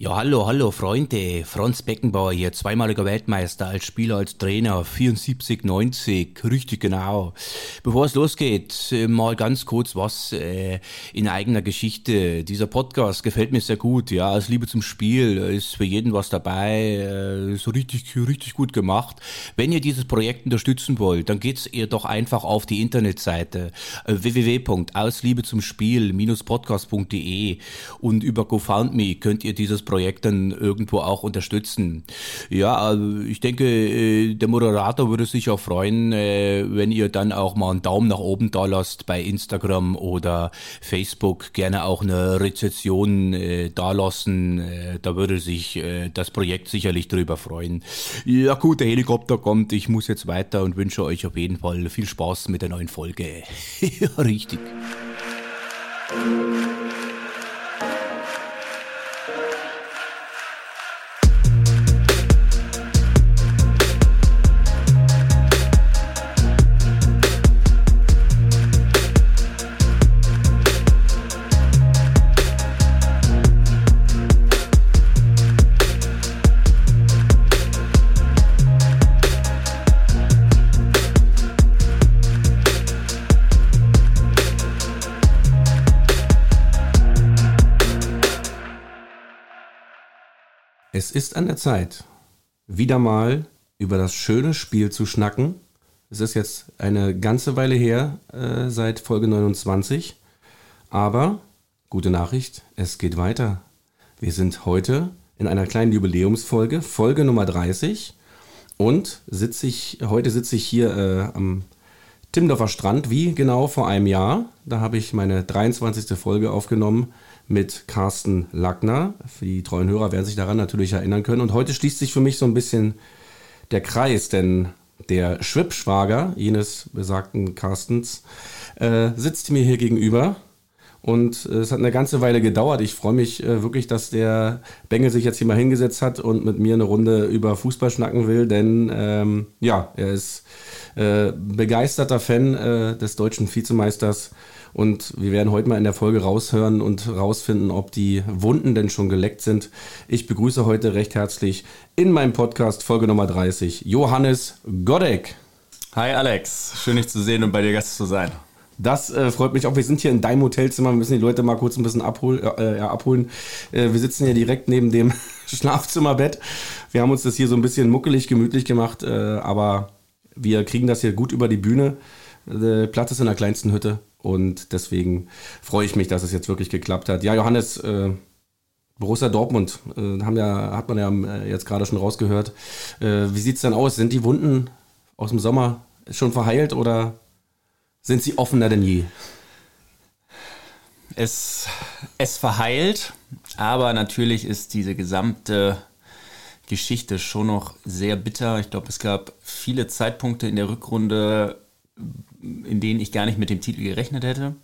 Ja, hallo, hallo Freunde. Franz Beckenbauer hier, zweimaliger Weltmeister als Spieler, als Trainer, 74, 90, richtig genau. Bevor es losgeht, äh, mal ganz kurz was äh, in eigener Geschichte. Dieser Podcast gefällt mir sehr gut, ja, aus Liebe zum Spiel, ist für jeden was dabei, äh, so richtig, richtig gut gemacht. Wenn ihr dieses Projekt unterstützen wollt, dann geht's ihr doch einfach auf die Internetseite äh, www.ausliebe-zum-spiel-podcast.de und über GoFundMe könnt ihr dieses Projekt dann irgendwo auch unterstützen. Ja, äh, ich denke, äh, der Moderator würde sich auch freuen, äh, wenn ihr dann auch mal einen Daumen nach oben da lasst bei Instagram oder Facebook. Gerne auch eine Rezession da lassen. Da würde sich das Projekt sicherlich drüber freuen. Ja gut, der Helikopter kommt. Ich muss jetzt weiter und wünsche euch auf jeden Fall viel Spaß mit der neuen Folge. ja, richtig. Es ist an der Zeit, wieder mal über das schöne Spiel zu schnacken. Es ist jetzt eine ganze Weile her, äh, seit Folge 29. Aber, gute Nachricht, es geht weiter. Wir sind heute in einer kleinen Jubiläumsfolge, Folge Nummer 30. Und sitze ich, heute sitze ich hier äh, am Timmendorfer Strand, wie genau vor einem Jahr. Da habe ich meine 23. Folge aufgenommen mit Carsten Lackner. Die treuen Hörer werden sich daran natürlich erinnern können. Und heute schließt sich für mich so ein bisschen der Kreis, denn der Schwibschwager jenes besagten Carstens äh, sitzt mir hier gegenüber. Und äh, es hat eine ganze Weile gedauert. Ich freue mich äh, wirklich, dass der Bengel sich jetzt hier mal hingesetzt hat und mit mir eine Runde über Fußball schnacken will, denn ähm, ja, er ist äh, begeisterter Fan des deutschen Vizemeisters und wir werden heute mal in der Folge raushören und rausfinden, ob die Wunden denn schon geleckt sind. Ich begrüße heute recht herzlich in meinem Podcast Folge Nummer 30 Johannes Godek. Hi Alex, schön dich zu sehen und bei dir Gast zu sein. Das äh, freut mich auch. Wir sind hier in deinem Hotelzimmer. Wir müssen die Leute mal kurz ein bisschen abhol äh, abholen. Äh, wir sitzen hier direkt neben dem Schlafzimmerbett. Wir haben uns das hier so ein bisschen muckelig, gemütlich gemacht, äh, aber wir kriegen das hier gut über die Bühne. Der Platz ist in der kleinsten Hütte. Und deswegen freue ich mich, dass es jetzt wirklich geklappt hat. Ja, Johannes, äh, Borussia Dortmund, äh, haben ja, hat man ja äh, jetzt gerade schon rausgehört. Äh, wie sieht es denn aus? Sind die Wunden aus dem Sommer schon verheilt oder sind sie offener denn je? Es, es verheilt, aber natürlich ist diese gesamte Geschichte schon noch sehr bitter. Ich glaube, es gab viele Zeitpunkte in der Rückrunde, in denen ich gar nicht mit dem Titel gerechnet hätte.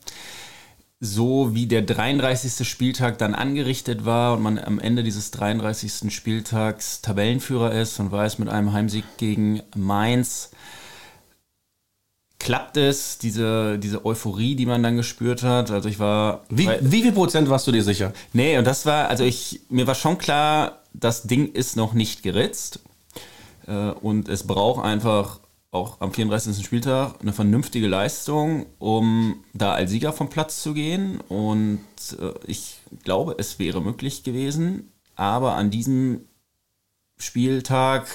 So wie der 33. Spieltag dann angerichtet war und man am Ende dieses 33. Spieltags Tabellenführer ist und weiß mit einem Heimsieg gegen Mainz, klappt es, diese, diese Euphorie, die man dann gespürt hat. Also ich war. Wie, weil, wie viel Prozent warst du dir sicher? Nee, und das war, also ich, mir war schon klar, das Ding ist noch nicht geritzt. Äh, und es braucht einfach auch am 34. Spieltag eine vernünftige Leistung, um da als Sieger vom Platz zu gehen. Und äh, ich glaube, es wäre möglich gewesen. Aber an diesem Spieltag,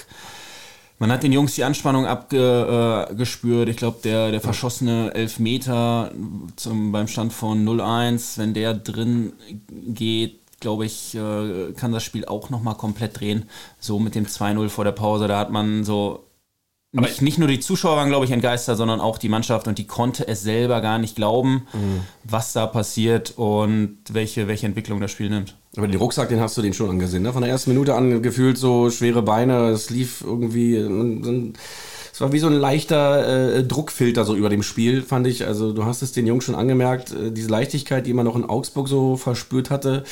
man hat den Jungs die Anspannung abgespürt. Äh, ich glaube, der, der verschossene Elfmeter zum, beim Stand von 0-1, wenn der drin geht, glaube ich, äh, kann das Spiel auch nochmal komplett drehen. So mit dem 2-0 vor der Pause, da hat man so aber nicht, nicht nur die Zuschauer waren, glaube ich, entgeistert, sondern auch die Mannschaft und die konnte es selber gar nicht glauben, mhm. was da passiert und welche, welche Entwicklung das Spiel nimmt. Aber den Rucksack, den hast du den schon angesehen, ne? Von der ersten Minute an gefühlt so schwere Beine, es lief irgendwie. Es war wie so ein leichter äh, Druckfilter so über dem Spiel, fand ich. Also du hast es den Jungs schon angemerkt, äh, diese Leichtigkeit, die man noch in Augsburg so verspürt hatte,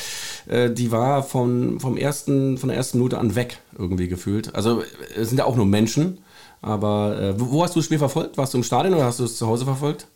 äh, die war von, vom ersten, von der ersten Minute an weg irgendwie gefühlt. Also es sind ja auch nur Menschen aber äh, wo hast du das Spiel verfolgt? Warst du im Stadion oder hast du es zu Hause verfolgt?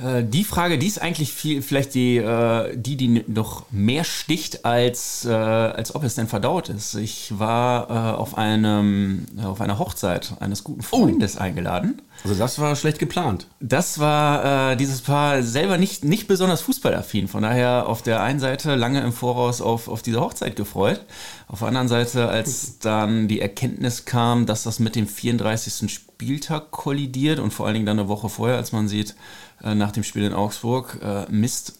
Äh, die Frage, die ist eigentlich viel, vielleicht die, äh, die, die noch mehr sticht, als, äh, als ob es denn verdaut ist. Ich war auf, einem, auf einer Hochzeit eines guten Freundes oh. eingeladen. Also das war schlecht geplant. Das war dieses Paar selber nicht, nicht besonders fußballaffin. Von daher auf der einen Seite lange im Voraus auf, auf diese Hochzeit gefreut. Auf der anderen Seite, als dann die Erkenntnis kam, dass das mit dem 34. Spieltag kollidiert und vor allen Dingen dann eine Woche vorher, als man sieht, äh, nach dem Spiel in Augsburg, äh, Mist.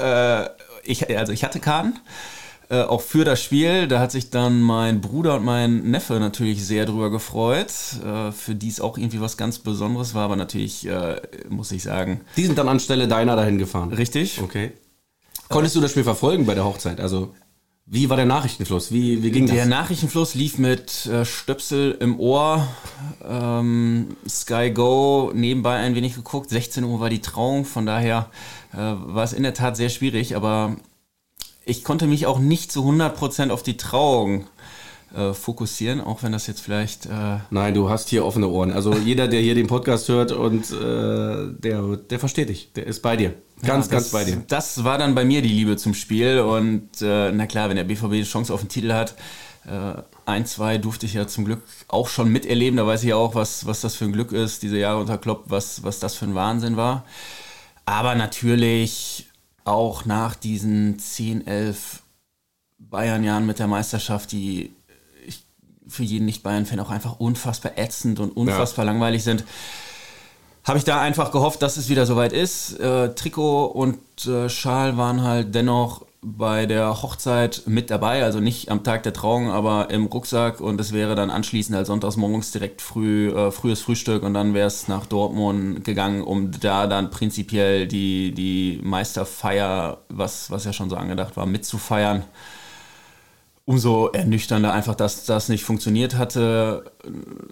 Äh, ich, also ich hatte Karten äh, auch für das Spiel. Da hat sich dann mein Bruder und mein Neffe natürlich sehr drüber gefreut, für die es auch irgendwie was ganz Besonderes war, aber natürlich, muss ich sagen. Die sind dann anstelle deiner dahin gefahren. Richtig. Okay. Konntest du das Spiel verfolgen bei der Hochzeit? Also wie war der Nachrichtenfluss? Wie, wie ging der das? Der Nachrichtenfluss lief mit äh, Stöpsel im Ohr, ähm, Sky Go nebenbei ein wenig geguckt. 16 Uhr war die Trauung, von daher äh, war es in der Tat sehr schwierig, aber ich konnte mich auch nicht zu 100% auf die Trauung äh, fokussieren, auch wenn das jetzt vielleicht. Äh Nein, du hast hier offene Ohren. Also jeder, der hier den Podcast hört und äh, der, der versteht dich, der ist bei dir. Ganz, ja, ganz bei dir. Das war dann bei mir die Liebe zum Spiel und äh, na klar, wenn der BVB die Chance auf den Titel hat, äh, ein, zwei durfte ich ja zum Glück auch schon miterleben. Da weiß ich ja auch, was, was das für ein Glück ist, diese Jahre unter Klopp, was, was das für ein Wahnsinn war. Aber natürlich auch nach diesen 10, 11 Bayern-Jahren mit der Meisterschaft, die für jeden Nicht-Bayern-Fan auch einfach unfassbar ätzend und unfassbar ja. langweilig sind, habe ich da einfach gehofft, dass es wieder soweit ist. Äh, Trikot und äh, Schal waren halt dennoch bei der Hochzeit mit dabei, also nicht am Tag der Trauung, aber im Rucksack und es wäre dann anschließend halt sonntags morgens direkt früh, äh, frühes Frühstück und dann wäre es nach Dortmund gegangen, um da dann prinzipiell die, die Meisterfeier, was, was ja schon so angedacht war, mitzufeiern umso ernüchternder einfach, dass das nicht funktioniert hatte.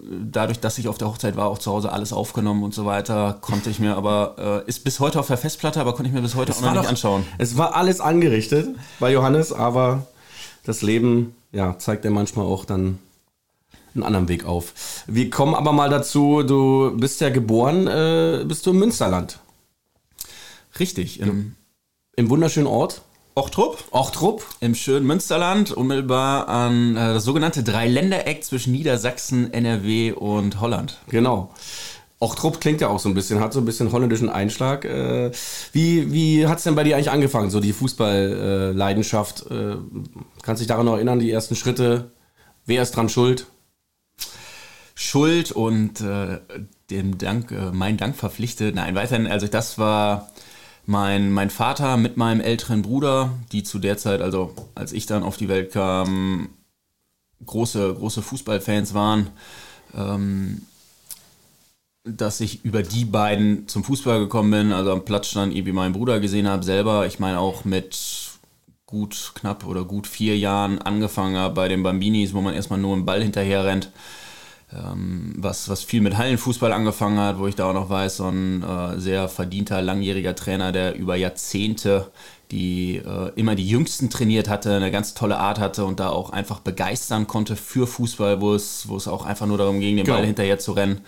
Dadurch, dass ich auf der Hochzeit war, auch zu Hause alles aufgenommen und so weiter, konnte ich mir aber, äh, ist bis heute auf der Festplatte, aber konnte ich mir bis heute es auch noch nicht doch, anschauen. Es war alles angerichtet bei Johannes, aber das Leben, ja, zeigt ja manchmal auch dann einen anderen Weg auf. Wir kommen aber mal dazu, du bist ja geboren, äh, bist du im Münsterland. Richtig. Im, Im wunderschönen Ort. Ochtrup. Ochtrup. Im schönen Münsterland, unmittelbar an äh, das sogenannte Dreiländereck zwischen Niedersachsen, NRW und Holland. Genau. Ochtrup klingt ja auch so ein bisschen, hat so ein bisschen holländischen Einschlag. Äh, wie wie hat es denn bei dir eigentlich angefangen, so die Fußballleidenschaft? Äh, kannst du dich daran noch erinnern, die ersten Schritte? Wer ist dran schuld? Schuld und äh, dem Dank, äh, mein Dank verpflichtet. Nein, weiterhin, also das war mein, mein Vater mit meinem älteren Bruder, die zu der Zeit, also als ich dann auf die Welt kam, große, große Fußballfans waren, ähm, dass ich über die beiden zum Fußball gekommen bin, also am Platz stand, wie mein Bruder gesehen habe, selber, ich meine auch mit gut knapp oder gut vier Jahren angefangen habe bei den Bambinis, wo man erstmal nur einen Ball hinterher rennt was, was viel mit Hallenfußball angefangen hat, wo ich da auch noch weiß, so ein äh, sehr verdienter, langjähriger Trainer, der über Jahrzehnte die äh, immer die Jüngsten trainiert hatte, eine ganz tolle Art hatte und da auch einfach begeistern konnte für Fußball, wo es, wo es auch einfach nur darum ging, den genau. Ball hinterher zu rennen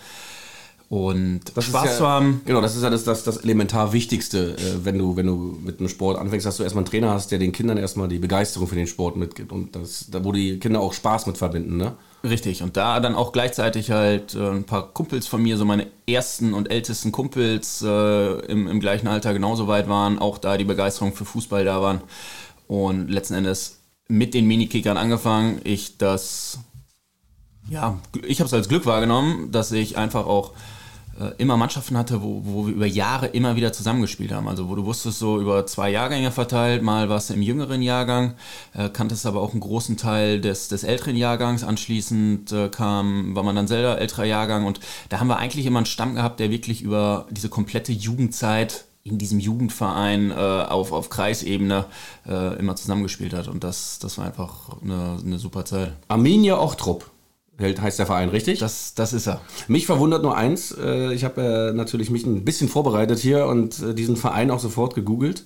und das Spaß ja, zu haben. Genau, das ist ja das, das, das elementar Wichtigste, äh, wenn, du, wenn du mit einem Sport anfängst, dass du erstmal einen Trainer hast, der den Kindern erstmal die Begeisterung für den Sport mitgibt und das, da, wo die Kinder auch Spaß mit verbinden, ne? Richtig, und da dann auch gleichzeitig halt äh, ein paar Kumpels von mir, so meine ersten und ältesten Kumpels äh, im, im gleichen Alter genauso weit waren, auch da die Begeisterung für Fußball da waren. Und letzten Endes mit den Minikickern angefangen. Ich das, ja, ich habe es als Glück wahrgenommen, dass ich einfach auch immer Mannschaften hatte, wo, wo wir über Jahre immer wieder zusammengespielt haben. Also wo du wusstest, so über zwei Jahrgänge verteilt, mal was im jüngeren Jahrgang, äh, kanntest aber auch einen großen Teil des, des älteren Jahrgangs. Anschließend äh, kam, war man dann selber älterer Jahrgang und da haben wir eigentlich immer einen Stamm gehabt, der wirklich über diese komplette Jugendzeit in diesem Jugendverein äh, auf, auf Kreisebene äh, immer zusammengespielt hat. Und das, das war einfach eine, eine super Zeit. Arminia Ochtrup heißt der Verein, richtig? Das, das ist er. Mich verwundert nur eins. Äh, ich habe natürlich mich ein bisschen vorbereitet hier und äh, diesen Verein auch sofort gegoogelt.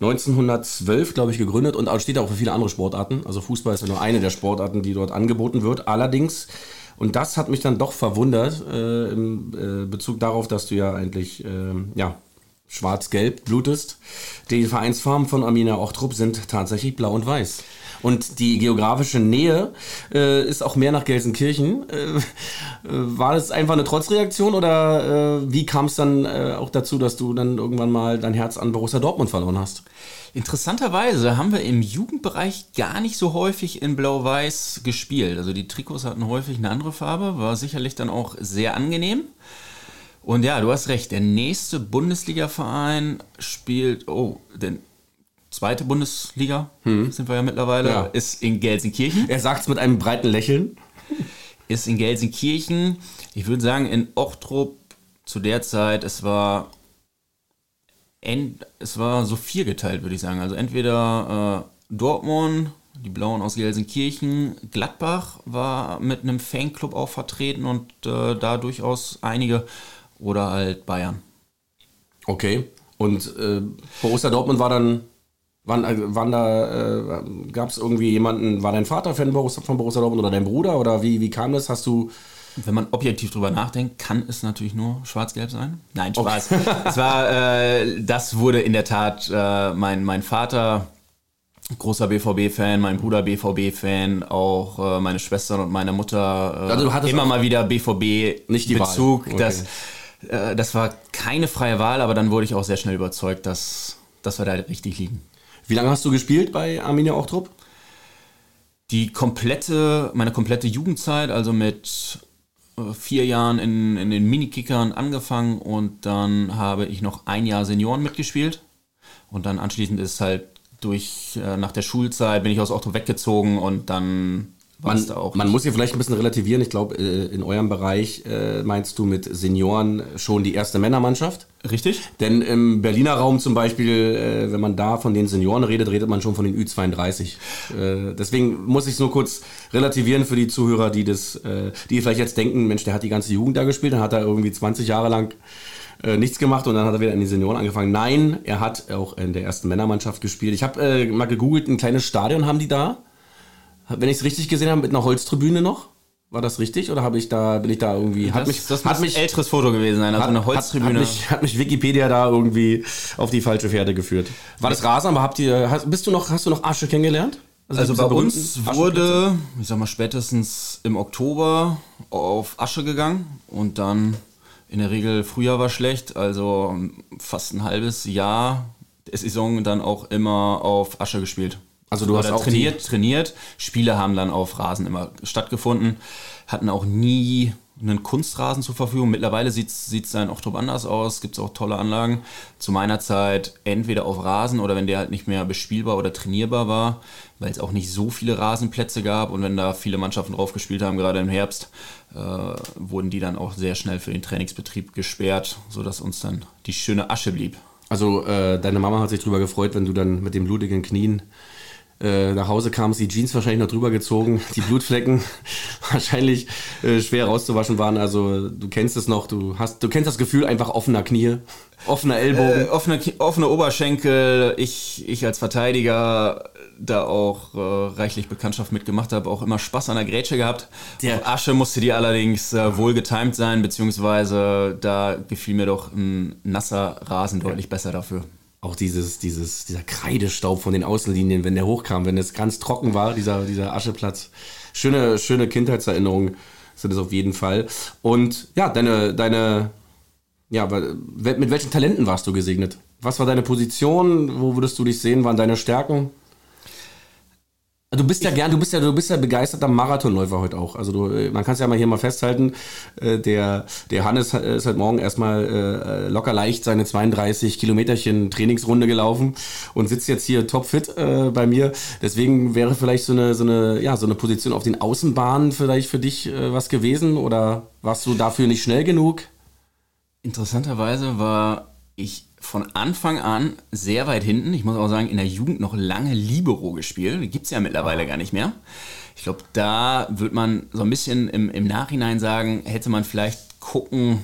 1912, glaube ich, gegründet und steht auch für viele andere Sportarten. Also Fußball ist ja nur eine der Sportarten, die dort angeboten wird. Allerdings, und das hat mich dann doch verwundert, äh, im Bezug darauf, dass du ja eigentlich, ja, schwarz-gelb blutest. Die Vereinsfarben von Arminia Ochtrup sind tatsächlich blau und weiß. Und die geografische Nähe äh, ist auch mehr nach Gelsenkirchen. Äh, äh war das einfach eine Trotzreaktion oder äh, wie kam es dann äh, auch dazu, dass du dann irgendwann mal dein Herz an Borussia Dortmund verloren hast? Interessanterweise haben wir im Jugendbereich gar nicht so häufig in Blau-Weiß gespielt. Also die Trikots hatten häufig eine andere Farbe, war sicherlich dann auch sehr angenehm. Und ja, du hast recht, der nächste Bundesliga-Verein spielt, oh, denn zweite Bundesliga hm. sind wir ja mittlerweile, ja. ist in Gelsenkirchen. Er sagt es mit einem breiten Lächeln. Ist in Gelsenkirchen. Ich würde sagen, in Ochtrup zu der Zeit, es war es war so viergeteilt, würde ich sagen. Also entweder äh, Dortmund, die Blauen aus Gelsenkirchen, Gladbach war mit einem Fanclub auch vertreten und äh, da durchaus einige oder halt Bayern. Okay. Und äh, Borussia Dortmund war dann, wann, äh, wann da, äh, gab es irgendwie jemanden, war dein Vater Fan von Borussia Dortmund oder dein Bruder oder wie, wie kam das? Hast du wenn man objektiv drüber nachdenkt, kann es natürlich nur schwarz-gelb sein. Nein, Spaß. Okay. es war, äh, das wurde in der Tat äh, mein, mein Vater, großer BVB-Fan, mein Bruder BVB-Fan, auch äh, meine Schwestern und meine Mutter äh, also immer mal wieder BVB-Bezug. Okay. Das, äh, das war keine freie Wahl, aber dann wurde ich auch sehr schnell überzeugt, dass, dass wir da richtig liegen. Wie lange hast du gespielt bei Arminia Ochtrup? Die komplette, meine komplette Jugendzeit, also mit äh, vier Jahren in, in den Minikickern angefangen und dann habe ich noch ein Jahr Senioren mitgespielt. Und dann anschließend ist halt durch, äh, nach der Schulzeit bin ich aus Otto weggezogen und dann man, man muss hier vielleicht ein bisschen relativieren. Ich glaube, äh, in eurem Bereich äh, meinst du mit Senioren schon die erste Männermannschaft. Richtig. Denn im Berliner Raum zum Beispiel, äh, wenn man da von den Senioren redet, redet man schon von den Ü32. Deswegen muss ich es nur kurz relativieren für die Zuhörer, die das, die vielleicht jetzt denken, Mensch, der hat die ganze Jugend da gespielt, dann hat er irgendwie 20 Jahre lang nichts gemacht und dann hat er wieder in die Senioren angefangen. Nein, er hat auch in der ersten Männermannschaft gespielt. Ich habe äh, mal gegoogelt, ein kleines Stadion haben die da. Wenn ich es richtig gesehen habe, mit einer Holztribüne noch. War das richtig oder habe ich da bin ich da irgendwie hat mich das hat mich älteres Foto gewesen sein, also hat, eine Holztribüne. Hat, hat, mich, hat, mich, Wikipedia da irgendwie auf die falsche Pferde geführt. War das Rasen, aber habt ihr hast, bist du noch hast du noch Asche kennengelernt? Also, also bei uns wurde, ich sag mal spätestens im Oktober auf Asche gegangen und dann in der Regel Frühjahr war schlecht, also fast ein halbes Jahr der Saison dann auch immer auf Asche gespielt. Also du hast auch trainiert, trainiert. Spiele haben dann auf Rasen immer stattgefunden, hatten auch nie einen Kunstrasen zur Verfügung. Mittlerweile sieht es dann auch drauf anders aus, gibt es auch tolle Anlagen. Zu meiner Zeit entweder auf Rasen oder wenn der halt nicht mehr bespielbar oder trainierbar war, weil es auch nicht so viele Rasenplätze gab und wenn da viele Mannschaften drauf gespielt haben, gerade im Herbst, äh, wurden die dann auch sehr schnell für den Trainingsbetrieb gesperrt, sodass uns dann die schöne Asche blieb. Also äh, deine Mama hat sich darüber gefreut, wenn du dann mit den blutigen Knien äh, nach Hause kamst, die Jeans wahrscheinlich noch drüber gezogen, die Blutflecken wahrscheinlich äh, schwer rauszuwaschen waren. Also du kennst es noch, du hast, du kennst das Gefühl einfach offener Knie, offener Ellbogen. Äh, offene, offene Oberschenkel, ich, ich als Verteidiger da auch äh, reichlich Bekanntschaft mitgemacht habe, auch immer Spaß an der Grätsche gehabt. Der Asche musste die allerdings äh, wohl getimt sein, beziehungsweise da gefiel mir doch ein nasser Rasen deutlich besser dafür auch dieses, dieses, dieser Kreidestaub von den Außenlinien, wenn der hochkam, wenn es ganz trocken war, dieser, dieser Ascheplatz. Schöne, schöne Kindheitserinnerungen sind es auf jeden Fall. Und ja, deine, deine, ja, mit welchen Talenten warst du gesegnet? Was war deine Position? Wo würdest du dich sehen? Waren deine Stärken? Du bist ja gern, du bist ja, du bist ja begeisterter Marathonläufer heute auch. Also du, äh, man kann es ja mal hier mal festhalten. Äh, der, der Hannes ist heute Morgen erstmal äh, locker leicht seine 32 Kilometerchen Trainingsrunde gelaufen und sitzt jetzt hier topfit äh, bei mir. Deswegen wäre vielleicht so eine, so eine, ja, so eine Position auf den Außenbahnen vielleicht für dich äh, was gewesen oder warst du dafür nicht schnell genug? Interessanterweise war ich von Anfang an sehr weit hinten. Ich muss auch sagen, in der Jugend noch lange Libero gespielt. Die gibt es ja mittlerweile gar nicht mehr. Ich glaube, da wird man so ein bisschen im, im Nachhinein sagen, hätte man vielleicht gucken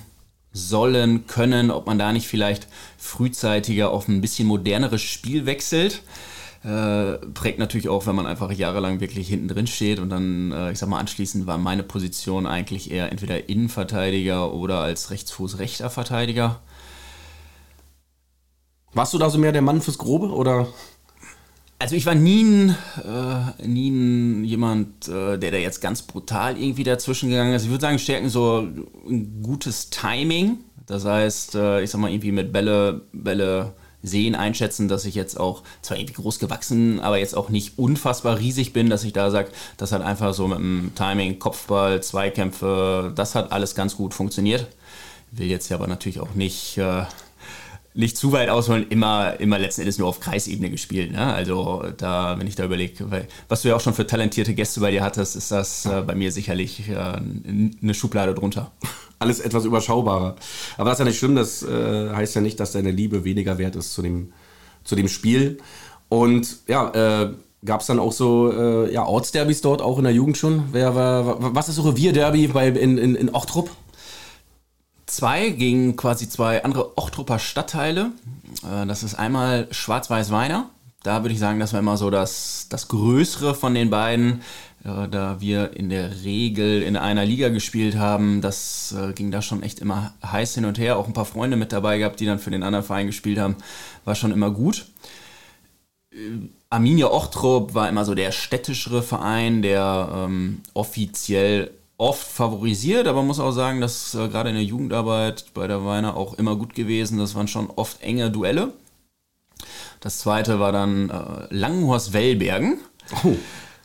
sollen, können, ob man da nicht vielleicht frühzeitiger auf ein bisschen moderneres Spiel wechselt. Äh, prägt natürlich auch, wenn man einfach jahrelang wirklich hinten drin steht und dann, äh, ich sag mal, anschließend war meine Position eigentlich eher entweder Innenverteidiger oder als Rechtsfuß rechter Verteidiger. Warst du da so mehr der Mann fürs Grobe oder? Also ich war nie äh, nie jemand, äh, der da jetzt ganz brutal irgendwie dazwischen gegangen ist. Ich würde sagen, stärken so ein gutes Timing. Das heißt, äh, ich sag mal, irgendwie mit Bälle, Bälle sehen, einschätzen, dass ich jetzt auch, zwar irgendwie groß gewachsen, aber jetzt auch nicht unfassbar riesig bin, dass ich da sage, das hat einfach so mit dem Timing, Kopfball, Zweikämpfe, das hat alles ganz gut funktioniert. Will jetzt ja aber natürlich auch nicht... Nicht zu weit ausholen, immer, immer letzten Endes nur auf Kreisebene gespielt. Ne? Also da, wenn ich da überlege, was du ja auch schon für talentierte Gäste bei dir hattest, ist das äh, bei mir sicherlich äh, eine Schublade drunter. Alles etwas überschaubarer. Aber das ist ja nicht schlimm, das äh, heißt ja nicht, dass deine Liebe weniger wert ist zu dem, zu dem Spiel. Und ja, äh, gab es dann auch so äh, ja, Ortsderbys dort, auch in der Jugend schon? Wer, wer, was ist so Revierderby in, in, in Ochtrup? Zwei gegen quasi zwei andere Ochtrupper Stadtteile. Äh, das ist einmal Schwarz-Weiß-Weiner. Da würde ich sagen, das war immer so das, das Größere von den beiden. Äh, da wir in der Regel in einer Liga gespielt haben, das äh, ging da schon echt immer heiß hin und her. Auch ein paar Freunde mit dabei gehabt, die dann für den anderen Verein gespielt haben. War schon immer gut. Arminia Ochtrup war immer so der städtischere Verein, der ähm, offiziell oft favorisiert, aber man muss auch sagen, dass äh, gerade in der Jugendarbeit bei der Weiner auch immer gut gewesen. Das waren schon oft enge Duelle. Das zweite war dann äh, Langenhorst-Wellbergen. Oh.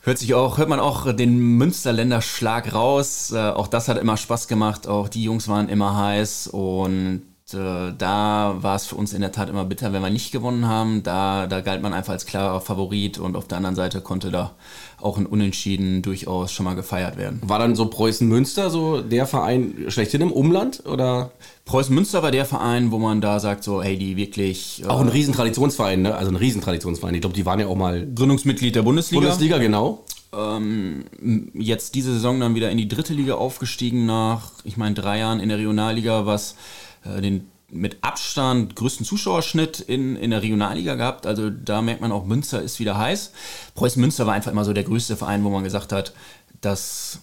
Hört sich auch, hört man auch den Münsterländer Schlag raus. Äh, auch das hat immer Spaß gemacht. Auch die Jungs waren immer heiß und äh, da war es für uns in der Tat immer bitter, wenn wir nicht gewonnen haben. Da, da galt man einfach als klarer Favorit und auf der anderen Seite konnte da auch ein Unentschieden durchaus schon mal gefeiert werden. War dann so Preußen-Münster so der Verein schlechthin im Umland oder? Preußen-Münster war der Verein, wo man da sagt, so, hey, die wirklich. Auch ein äh, Riesentraditionsverein, ne? Also ein Riesentraditionsverein. Ich glaube, die waren ja auch mal. Gründungsmitglied der Bundesliga. Bundesliga, genau. Ähm, jetzt diese Saison dann wieder in die dritte Liga aufgestiegen nach, ich meine, drei Jahren in der Regionalliga, was äh, den mit Abstand größten Zuschauerschnitt in, in der Regionalliga gehabt. Also da merkt man auch, Münster ist wieder heiß. Preußen Münster war einfach immer so der größte Verein, wo man gesagt hat, dass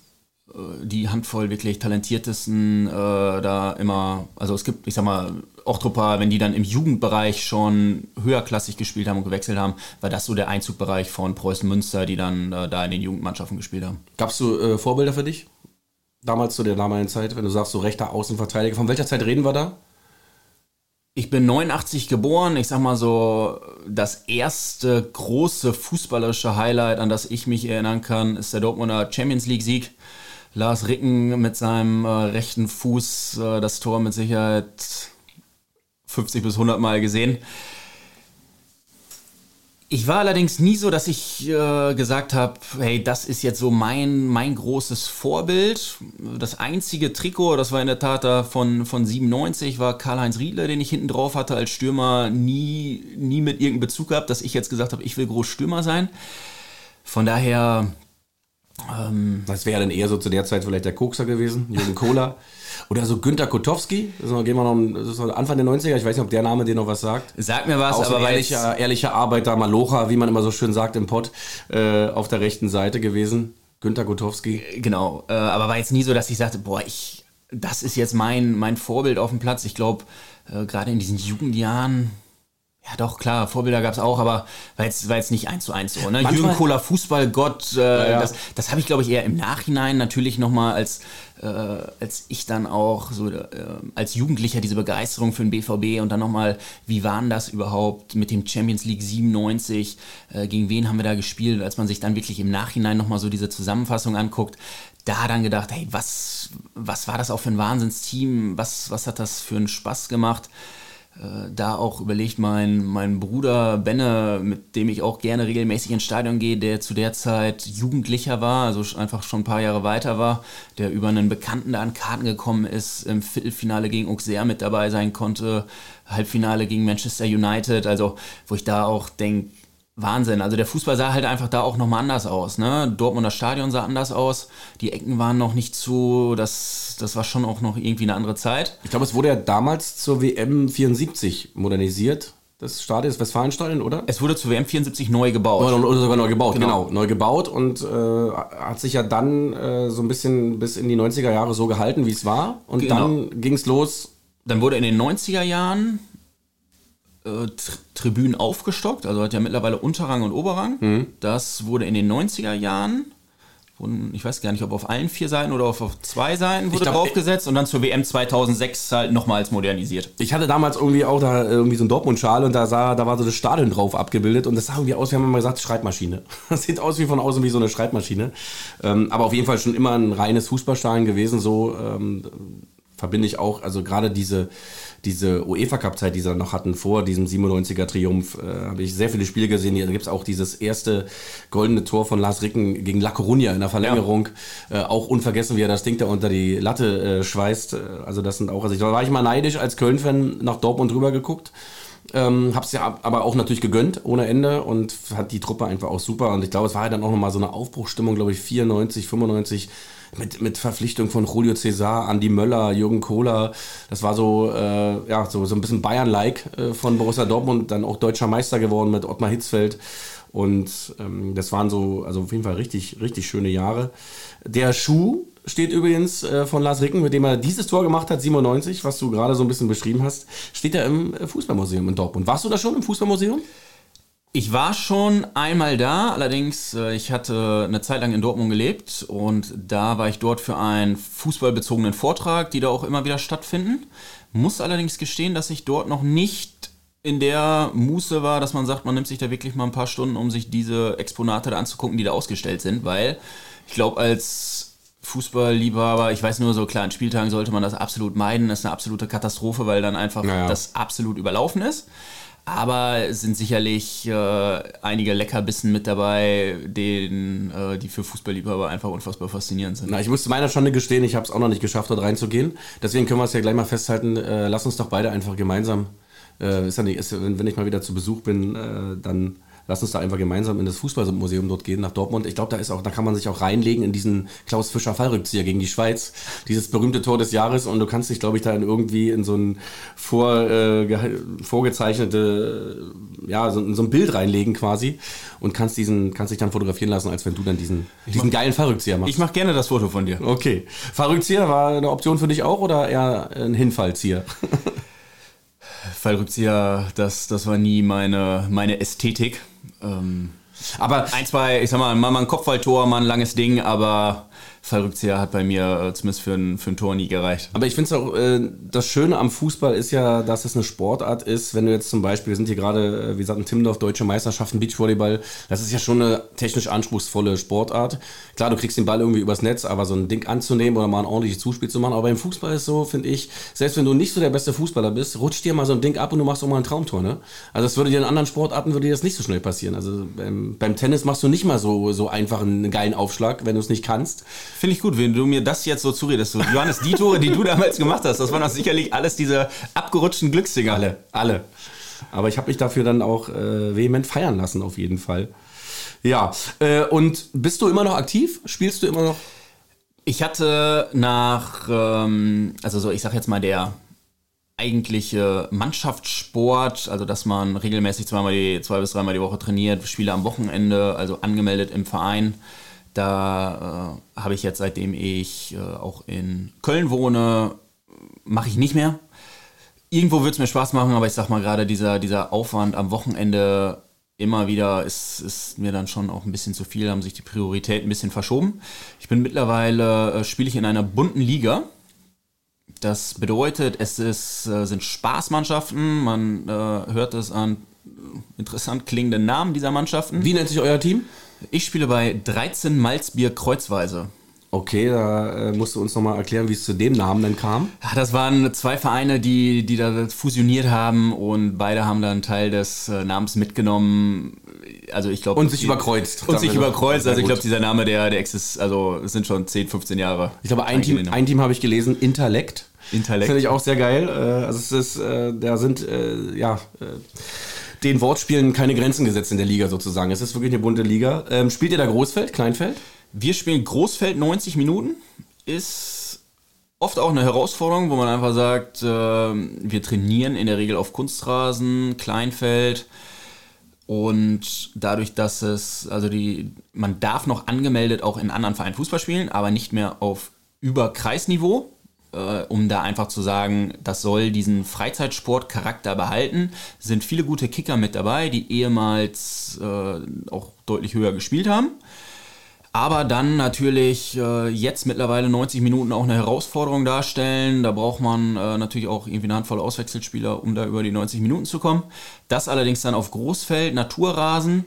äh, die Handvoll wirklich talentiertesten äh, da immer, also es gibt, ich sag mal, Ochtrupa, wenn die dann im Jugendbereich schon höherklassig gespielt haben und gewechselt haben, war das so der Einzugbereich von Preußen Münster, die dann äh, da in den Jugendmannschaften gespielt haben. Gabst du äh, Vorbilder für dich? Damals zu der damaligen Zeit, wenn du sagst, so rechter Außenverteidiger. Von welcher Zeit reden wir da? Ich bin 89 geboren. Ich sag mal so, das erste große fußballerische Highlight, an das ich mich erinnern kann, ist der Dortmunder Champions League Sieg. Lars Ricken mit seinem äh, rechten Fuß äh, das Tor mit Sicherheit 50 bis 100 Mal gesehen. Ich war allerdings nie so, dass ich äh, gesagt habe, hey, das ist jetzt so mein, mein großes Vorbild. Das einzige Trikot, das war in der Tat da von, von 97, war Karl-Heinz Riedler, den ich hinten drauf hatte als Stürmer, nie, nie mit irgendeinem Bezug gehabt, dass ich jetzt gesagt habe, ich will groß Stürmer sein. Von daher ähm, das wäre dann eher so zu der Zeit vielleicht der Kokser gewesen, Jürgen Kohler. Oder so Günter Kotowski, das ist, gehen wir noch, Anfang der 90er, ich weiß nicht, ob der Name dir noch was sagt. Sag mir was, Auch aber ehrlicher, ehrlicher Arbeiter, Malocha, wie man immer so schön sagt im Pott, äh, auf der rechten Seite gewesen. Günter Kotowski. Genau, äh, aber war jetzt nie so, dass ich sagte, boah, ich, das ist jetzt mein, mein Vorbild auf dem Platz. Ich glaube, äh, gerade in diesen Jugendjahren, ja, doch, klar, Vorbilder gab es auch, aber war jetzt, war jetzt nicht eins zu eins so. Ne? Jürgen Kohler, Fußballgott, äh, ja, ja. das, das habe ich, glaube ich, eher im Nachhinein natürlich nochmal, als, äh, als ich dann auch so äh, als Jugendlicher diese Begeisterung für den BVB und dann nochmal, wie waren das überhaupt mit dem Champions League 97, äh, gegen wen haben wir da gespielt, als man sich dann wirklich im Nachhinein nochmal so diese Zusammenfassung anguckt, da dann gedacht, hey, was, was war das auch für ein Wahnsinnsteam, was, was hat das für einen Spaß gemacht? Äh, da auch überlegt, mein, mein Bruder Benne, mit dem ich auch gerne regelmäßig ins Stadion gehe, der zu der Zeit Jugendlicher war, also einfach schon ein paar Jahre weiter war, der über einen Bekannten da an Karten gekommen ist, im Viertelfinale gegen Auxerre mit dabei sein konnte, Halbfinale gegen Manchester United, also wo ich da auch denke, Wahnsinn. Also der Fußball sah halt einfach da auch nochmal anders aus. Ne? Dortmunder Stadion sah anders aus. Die Ecken waren noch nicht zu. Das, das war schon auch noch irgendwie eine andere Zeit. Ich glaube, es wurde ja damals zur WM 74 modernisiert. Das Stadion, das Westfalenstadion, oder? Es wurde zur WM 74 neu gebaut. Oder, oder sogar neu gebaut, genau. genau. Neu gebaut und äh, hat sich ja dann äh, so ein bisschen bis in die 90er Jahre so gehalten, wie es war. Und genau. dann ging es los. Dann wurde in den 90er Jahren äh, Tribünen aufgestockt, also hat ja mittlerweile Unterrang und Oberrang. Mhm. Das wurde in den 90er Jahren ich weiß gar nicht, ob auf allen vier Seiten oder auf, auf zwei Seiten wurde glaub, draufgesetzt und dann zur WM 2006 halt nochmals modernisiert. Ich hatte damals irgendwie auch da irgendwie so ein Dortmund-Schal und da, sah, da war so das Stadion drauf abgebildet und das sah irgendwie aus, wir haben immer gesagt, Schreibmaschine. Das sieht aus wie von außen wie so eine Schreibmaschine. Ähm, aber auf jeden Fall schon immer ein reines Fußballstadion gewesen, so ähm, verbinde ich auch, also gerade diese diese UEFA Cup Zeit, die sie dann noch hatten vor diesem 97er Triumph, äh, habe ich sehr viele Spiele gesehen. Da gibt es auch dieses erste goldene Tor von Lars Ricken gegen La Coruña in der Verlängerung. Ja. Äh, auch unvergessen, wie er das Ding da unter die Latte äh, schweißt. Äh, also das sind auch, also ich, da war ich mal neidisch als Köln-Fan nach Dortmund rüber geguckt. Ähm, hab's ja aber auch natürlich gegönnt, ohne Ende und hat die Truppe einfach auch super. Und ich glaube, es war ja dann auch nochmal so eine Aufbruchstimmung, glaube ich, 94, 95 mit, mit Verpflichtung von Julio Cesar, Andi Möller, Jürgen Kohler. Das war so, äh, ja, so, so ein bisschen Bayern-like äh, von Borussia Dortmund, dann auch deutscher Meister geworden mit Ottmar Hitzfeld. Und ähm, das waren so, also auf jeden Fall richtig, richtig schöne Jahre. Der Schuh steht übrigens äh, von Lars Ricken, mit dem er dieses Tor gemacht hat, 97, was du gerade so ein bisschen beschrieben hast, steht er im Fußballmuseum in Dortmund. Warst du da schon im Fußballmuseum? Ich war schon einmal da, allerdings äh, ich hatte eine Zeit lang in Dortmund gelebt und da war ich dort für einen fußballbezogenen Vortrag, die da auch immer wieder stattfinden. Muss allerdings gestehen, dass ich dort noch nicht in der Muße war, dass man sagt, man nimmt sich da wirklich mal ein paar Stunden, um sich diese Exponate da anzugucken, die da ausgestellt sind, weil ich glaube, als Fußballliebhaber, ich weiß nur so, klar, an Spieltagen sollte man das absolut meiden, das ist eine absolute Katastrophe, weil dann einfach naja. das absolut überlaufen ist. Aber es sind sicherlich äh, einige Leckerbissen mit dabei, den, äh, die für Fußballliebhaber einfach unfassbar faszinierend sind. Na, ich muss zu meiner Schande gestehen, ich habe es auch noch nicht geschafft, dort reinzugehen. Deswegen können wir es ja gleich mal festhalten. Äh, lass uns doch beide einfach gemeinsam, äh, ist ja nicht, ist, wenn, wenn ich mal wieder zu Besuch bin, äh, dann lass uns da einfach gemeinsam in das Fußballmuseum dort gehen, nach Dortmund. Ich glaube, da ist auch, da kann man sich auch reinlegen in diesen Klaus Fischer Fallrückzieher gegen die Schweiz. Dieses berühmte Tor des Jahres und du kannst dich, glaube ich, da in irgendwie in so ein vor, äh, vorgezeichnete, ja, so, in so ein Bild reinlegen quasi und kannst diesen, kannst dich dann fotografieren lassen, als wenn du dann diesen, diesen mach, geilen Fallrückzieher machst. Ich mache gerne das Foto von dir. Okay. Fallrückzieher war eine Option für dich auch oder eher ein Hinfallzieher? Fallrückzieher, das, das war nie meine, meine Ästhetik. Ähm, aber ein, zwei, ich sag mal, mal ein Kopfballtor, mal ein langes Ding, aber Fallrückzieher hat bei mir äh, zumindest für ein, für ein Tor nie gereicht. Aber ich finde es auch, äh, das Schöne am Fußball ist ja, dass es eine Sportart ist. Wenn du jetzt zum Beispiel, wir sind hier gerade, äh, wie gesagt, in Timmendorf, Deutsche Meisterschaften, Beachvolleyball, das ist ja schon eine technisch anspruchsvolle Sportart. Klar, du kriegst den Ball irgendwie übers Netz, aber so ein Ding anzunehmen oder mal ein ordentliches Zuspiel zu machen. Aber im Fußball ist so, finde ich, selbst wenn du nicht so der beste Fußballer bist, rutscht dir mal so ein Ding ab und du machst auch mal ein Traumtor. Ne? Also das würde dir in anderen Sportarten würde dir das nicht so schnell passieren. Also beim, beim Tennis machst du nicht mal so, so einfach einen geilen Aufschlag, wenn du es nicht kannst. Finde ich gut, wenn du mir das jetzt so zuredest. Johannes, die Tore, die du damals gemacht hast, das waren doch sicherlich alles diese abgerutschten Glücksdinger. Alle, alle. Aber ich habe mich dafür dann auch äh, vehement feiern lassen, auf jeden Fall. Ja, äh, und bist du immer noch aktiv? Spielst du immer noch? Ich hatte nach, ähm, also so, ich sag jetzt mal, der eigentliche Mannschaftssport, also dass man regelmäßig zweimal die, zwei bis dreimal die Woche trainiert, Spiele am Wochenende, also angemeldet im Verein. Da äh, habe ich jetzt, seitdem ich äh, auch in Köln wohne, mache ich nicht mehr. Irgendwo würde es mir Spaß machen, aber ich sag mal gerade, dieser, dieser Aufwand am Wochenende immer wieder ist, ist mir dann schon auch ein bisschen zu viel, haben sich die Prioritäten ein bisschen verschoben. Ich bin mittlerweile, äh, spiele ich in einer bunten Liga. Das bedeutet, es ist, äh, sind Spaßmannschaften, man äh, hört es an interessant klingenden Namen dieser Mannschaften. Wie nennt sich euer Team? Ich spiele bei 13 Malzbier Kreuzweise. Okay, da äh, musst du uns nochmal erklären, wie es zu dem Namen denn kam. Ja, das waren zwei Vereine, die, die da fusioniert haben und beide haben da einen Teil des äh, Namens mitgenommen. Also ich glaube. Und sich die, überkreuzt. Und sich überkreuzt. Also ich glaube, dieser Name, der, der existiert, also es sind schon 10, 15 Jahre. Ich glaube, ein Team, ein Team habe ich gelesen, Intellekt. Intellekt. Finde ich auch sehr geil. Äh, also es ist, da sind, ja den Wortspielen keine Grenzen gesetzt in der Liga sozusagen. Es ist wirklich eine bunte Liga. Ähm, spielt ihr da Großfeld, Kleinfeld? Wir spielen Großfeld 90 Minuten. Ist oft auch eine Herausforderung, wo man einfach sagt, äh, wir trainieren in der Regel auf Kunstrasen, Kleinfeld. Und dadurch, dass es, also die, man darf noch angemeldet auch in anderen Vereinen Fußball spielen, aber nicht mehr auf Überkreisniveau. Äh, um da einfach zu sagen, das soll diesen Freizeitsportcharakter behalten. Sind viele gute Kicker mit dabei, die ehemals äh, auch deutlich höher gespielt haben. Aber dann natürlich äh, jetzt mittlerweile 90 Minuten auch eine Herausforderung darstellen. Da braucht man äh, natürlich auch irgendwie eine Handvoll Auswechselspieler, um da über die 90 Minuten zu kommen. Das allerdings dann auf Großfeld, Naturrasen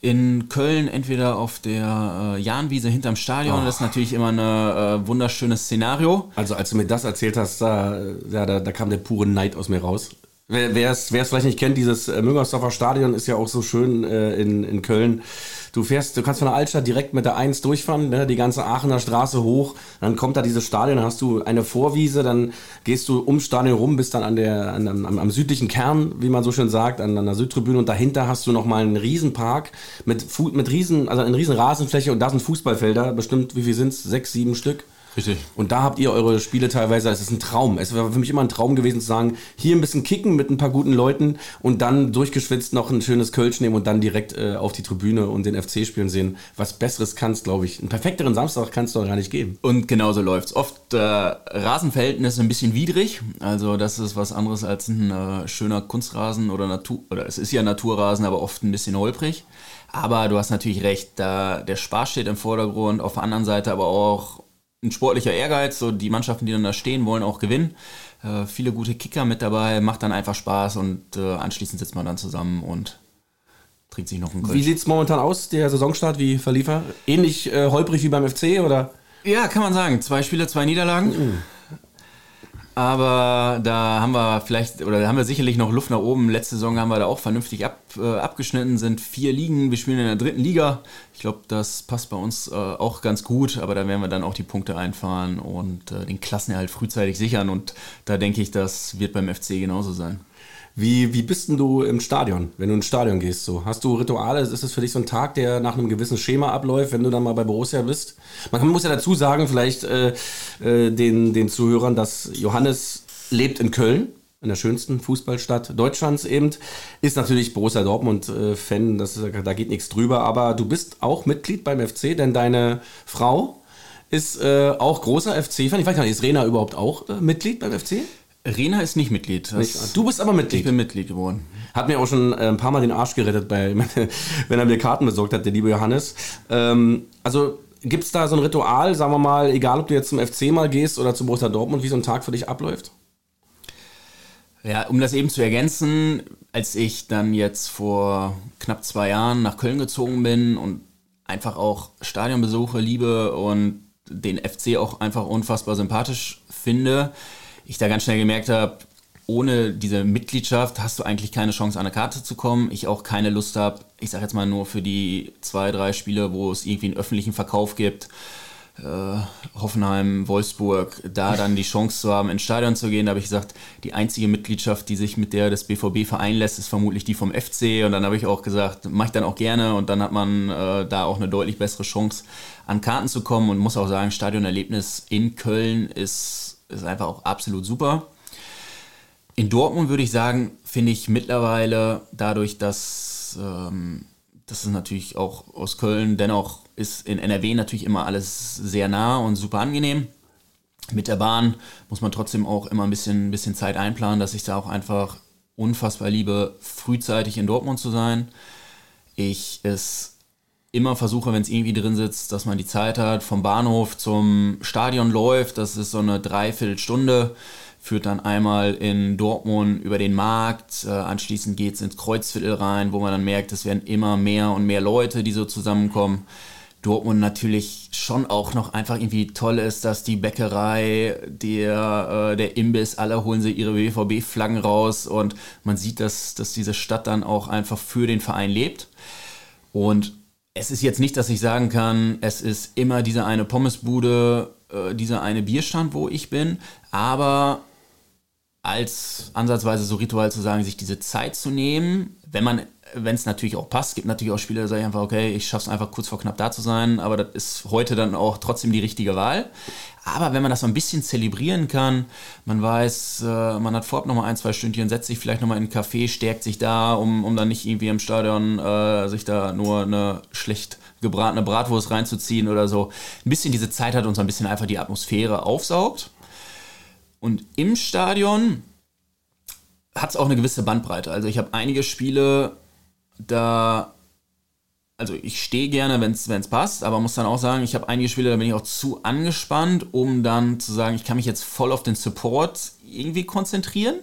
in Köln entweder auf der äh, Jahnwiese hinterm Stadion. Oh. Das ist natürlich immer ein äh, wunderschönes Szenario. Also als du mir das erzählt hast, da, ja, da, da kam der pure Neid aus mir raus. Wer es vielleicht nicht kennt, dieses äh, Müngersdorfer Stadion ist ja auch so schön äh, in, in Köln. Du fährst, du kannst von der Altstadt direkt mit der 1 durchfahren, ne, die ganze Aachener Straße hoch, dann kommt da dieses Stadion, dann hast du eine Vorwiese, dann gehst du ums Stadion rum, bist dann an der, an, am, am, südlichen Kern, wie man so schön sagt, an, an der Südtribüne und dahinter hast du nochmal einen Riesenpark mit, mit riesen, also eine riesen Rasenfläche und da sind Fußballfelder, bestimmt, wie viel sind's? Sechs, sieben Stück. Richtig. Und da habt ihr eure Spiele teilweise, es ist ein Traum. Es war für mich immer ein Traum gewesen zu sagen, hier ein bisschen kicken mit ein paar guten Leuten und dann durchgeschwitzt noch ein schönes Kölsch nehmen und dann direkt äh, auf die Tribüne und den FC spielen sehen. Was Besseres kannst, glaube ich. Einen perfekteren Samstag kannst du doch gar nicht geben. Und genauso läuft's. Oft äh, Rasenverhältnis ein bisschen widrig. Also das ist was anderes als ein äh, schöner Kunstrasen oder Natur, oder es ist ja Naturrasen, aber oft ein bisschen holprig. Aber du hast natürlich recht, da der Spaß steht im Vordergrund, auf der anderen Seite aber auch ein sportlicher Ehrgeiz, so die Mannschaften, die dann da stehen, wollen auch gewinnen. Äh, viele gute Kicker mit dabei, macht dann einfach Spaß und äh, anschließend sitzt man dann zusammen und trinkt sich noch einen Kölsch. Wie sieht es momentan aus, der Saisonstart, wie verlief Ähnlich äh, holprig wie beim FC oder? Ja, kann man sagen. Zwei Spiele, zwei Niederlagen. Mhm. Aber da haben wir vielleicht, oder da haben wir sicherlich noch Luft nach oben. Letzte Saison haben wir da auch vernünftig ab, äh, abgeschnitten, sind vier Ligen. Wir spielen in der dritten Liga. Ich glaube, das passt bei uns äh, auch ganz gut, aber da werden wir dann auch die Punkte einfahren und äh, den Klassenerhalt frühzeitig sichern. Und da denke ich, das wird beim FC genauso sein. Wie, wie bist denn du im Stadion, wenn du ins Stadion gehst? So? Hast du Rituale? Ist es für dich so ein Tag, der nach einem gewissen Schema abläuft, wenn du dann mal bei Borussia bist? Man muss ja dazu sagen, vielleicht äh, äh, den, den Zuhörern, dass Johannes lebt in Köln, in der schönsten Fußballstadt Deutschlands eben, ist natürlich Borussia Dortmund-Fan, äh, da geht nichts drüber, aber du bist auch Mitglied beim FC, denn deine Frau ist äh, auch großer FC-Fan. Ich weiß gar nicht, ist Rena überhaupt auch äh, Mitglied beim FC? Rena ist nicht Mitglied. Nicht, du bist aber Mitglied. Ich bin Mitglied geworden. Hat mir auch schon äh, ein paar Mal den Arsch gerettet, bei, wenn er mir Karten besorgt hat, der liebe Johannes. Ähm, also gibt es da so ein Ritual, sagen wir mal, egal ob du jetzt zum FC mal gehst oder zu Borussia Dortmund, wie so ein Tag für dich abläuft? Ja, um das eben zu ergänzen, als ich dann jetzt vor knapp zwei Jahren nach Köln gezogen bin und einfach auch Stadionbesuche liebe und den FC auch einfach unfassbar sympathisch finde, ich da ganz schnell gemerkt habe, ohne diese Mitgliedschaft hast du eigentlich keine Chance, an eine Karte zu kommen. Ich auch keine Lust habe, ich sage jetzt mal nur für die zwei, drei Spiele, wo es irgendwie einen öffentlichen Verkauf gibt, äh, Hoffenheim, Wolfsburg, da dann die Chance zu haben, ins Stadion zu gehen. Da habe ich gesagt, die einzige Mitgliedschaft, die sich mit der des BVB vereinen lässt, ist vermutlich die vom FC. Und dann habe ich auch gesagt, mache ich dann auch gerne. Und dann hat man äh, da auch eine deutlich bessere Chance, an Karten zu kommen. Und muss auch sagen, Stadionerlebnis in Köln ist ist einfach auch absolut super. In Dortmund würde ich sagen, finde ich mittlerweile dadurch, dass ähm, das ist natürlich auch aus Köln, dennoch ist in NRW natürlich immer alles sehr nah und super angenehm. Mit der Bahn muss man trotzdem auch immer ein bisschen, bisschen Zeit einplanen, dass ich da auch einfach unfassbar liebe, frühzeitig in Dortmund zu sein. Ich es immer versuche, wenn es irgendwie drin sitzt, dass man die Zeit hat, vom Bahnhof zum Stadion läuft. Das ist so eine Dreiviertelstunde. Führt dann einmal in Dortmund über den Markt. Äh, anschließend geht es ins Kreuzviertel rein, wo man dann merkt, es werden immer mehr und mehr Leute, die so zusammenkommen. Dortmund natürlich schon auch noch einfach irgendwie toll ist, dass die Bäckerei, der, äh, der Imbiss, alle holen sie ihre BVB-Flaggen raus und man sieht, dass, dass diese Stadt dann auch einfach für den Verein lebt. Und es ist jetzt nicht, dass ich sagen kann, es ist immer diese eine Pommesbude, äh, dieser eine Bierstand, wo ich bin, aber als ansatzweise so Ritual zu sagen, sich diese Zeit zu nehmen, wenn man, wenn es natürlich auch passt, gibt natürlich auch Spieler, da sage ich einfach, okay, ich schaffe es einfach kurz vor knapp da zu sein, aber das ist heute dann auch trotzdem die richtige Wahl. Aber wenn man das so ein bisschen zelebrieren kann, man weiß, äh, man hat vorab nochmal ein, zwei Stündchen, setzt sich vielleicht nochmal in einen Café, stärkt sich da, um, um dann nicht irgendwie im Stadion äh, sich da nur eine schlecht gebratene Bratwurst reinzuziehen oder so. Ein bisschen diese Zeit hat und so ein bisschen einfach die Atmosphäre aufsaugt. und im Stadion hat es auch eine gewisse Bandbreite. Also ich habe einige Spiele, da, also ich stehe gerne, wenn es passt, aber muss dann auch sagen, ich habe einige Spiele, da bin ich auch zu angespannt, um dann zu sagen, ich kann mich jetzt voll auf den Support irgendwie konzentrieren.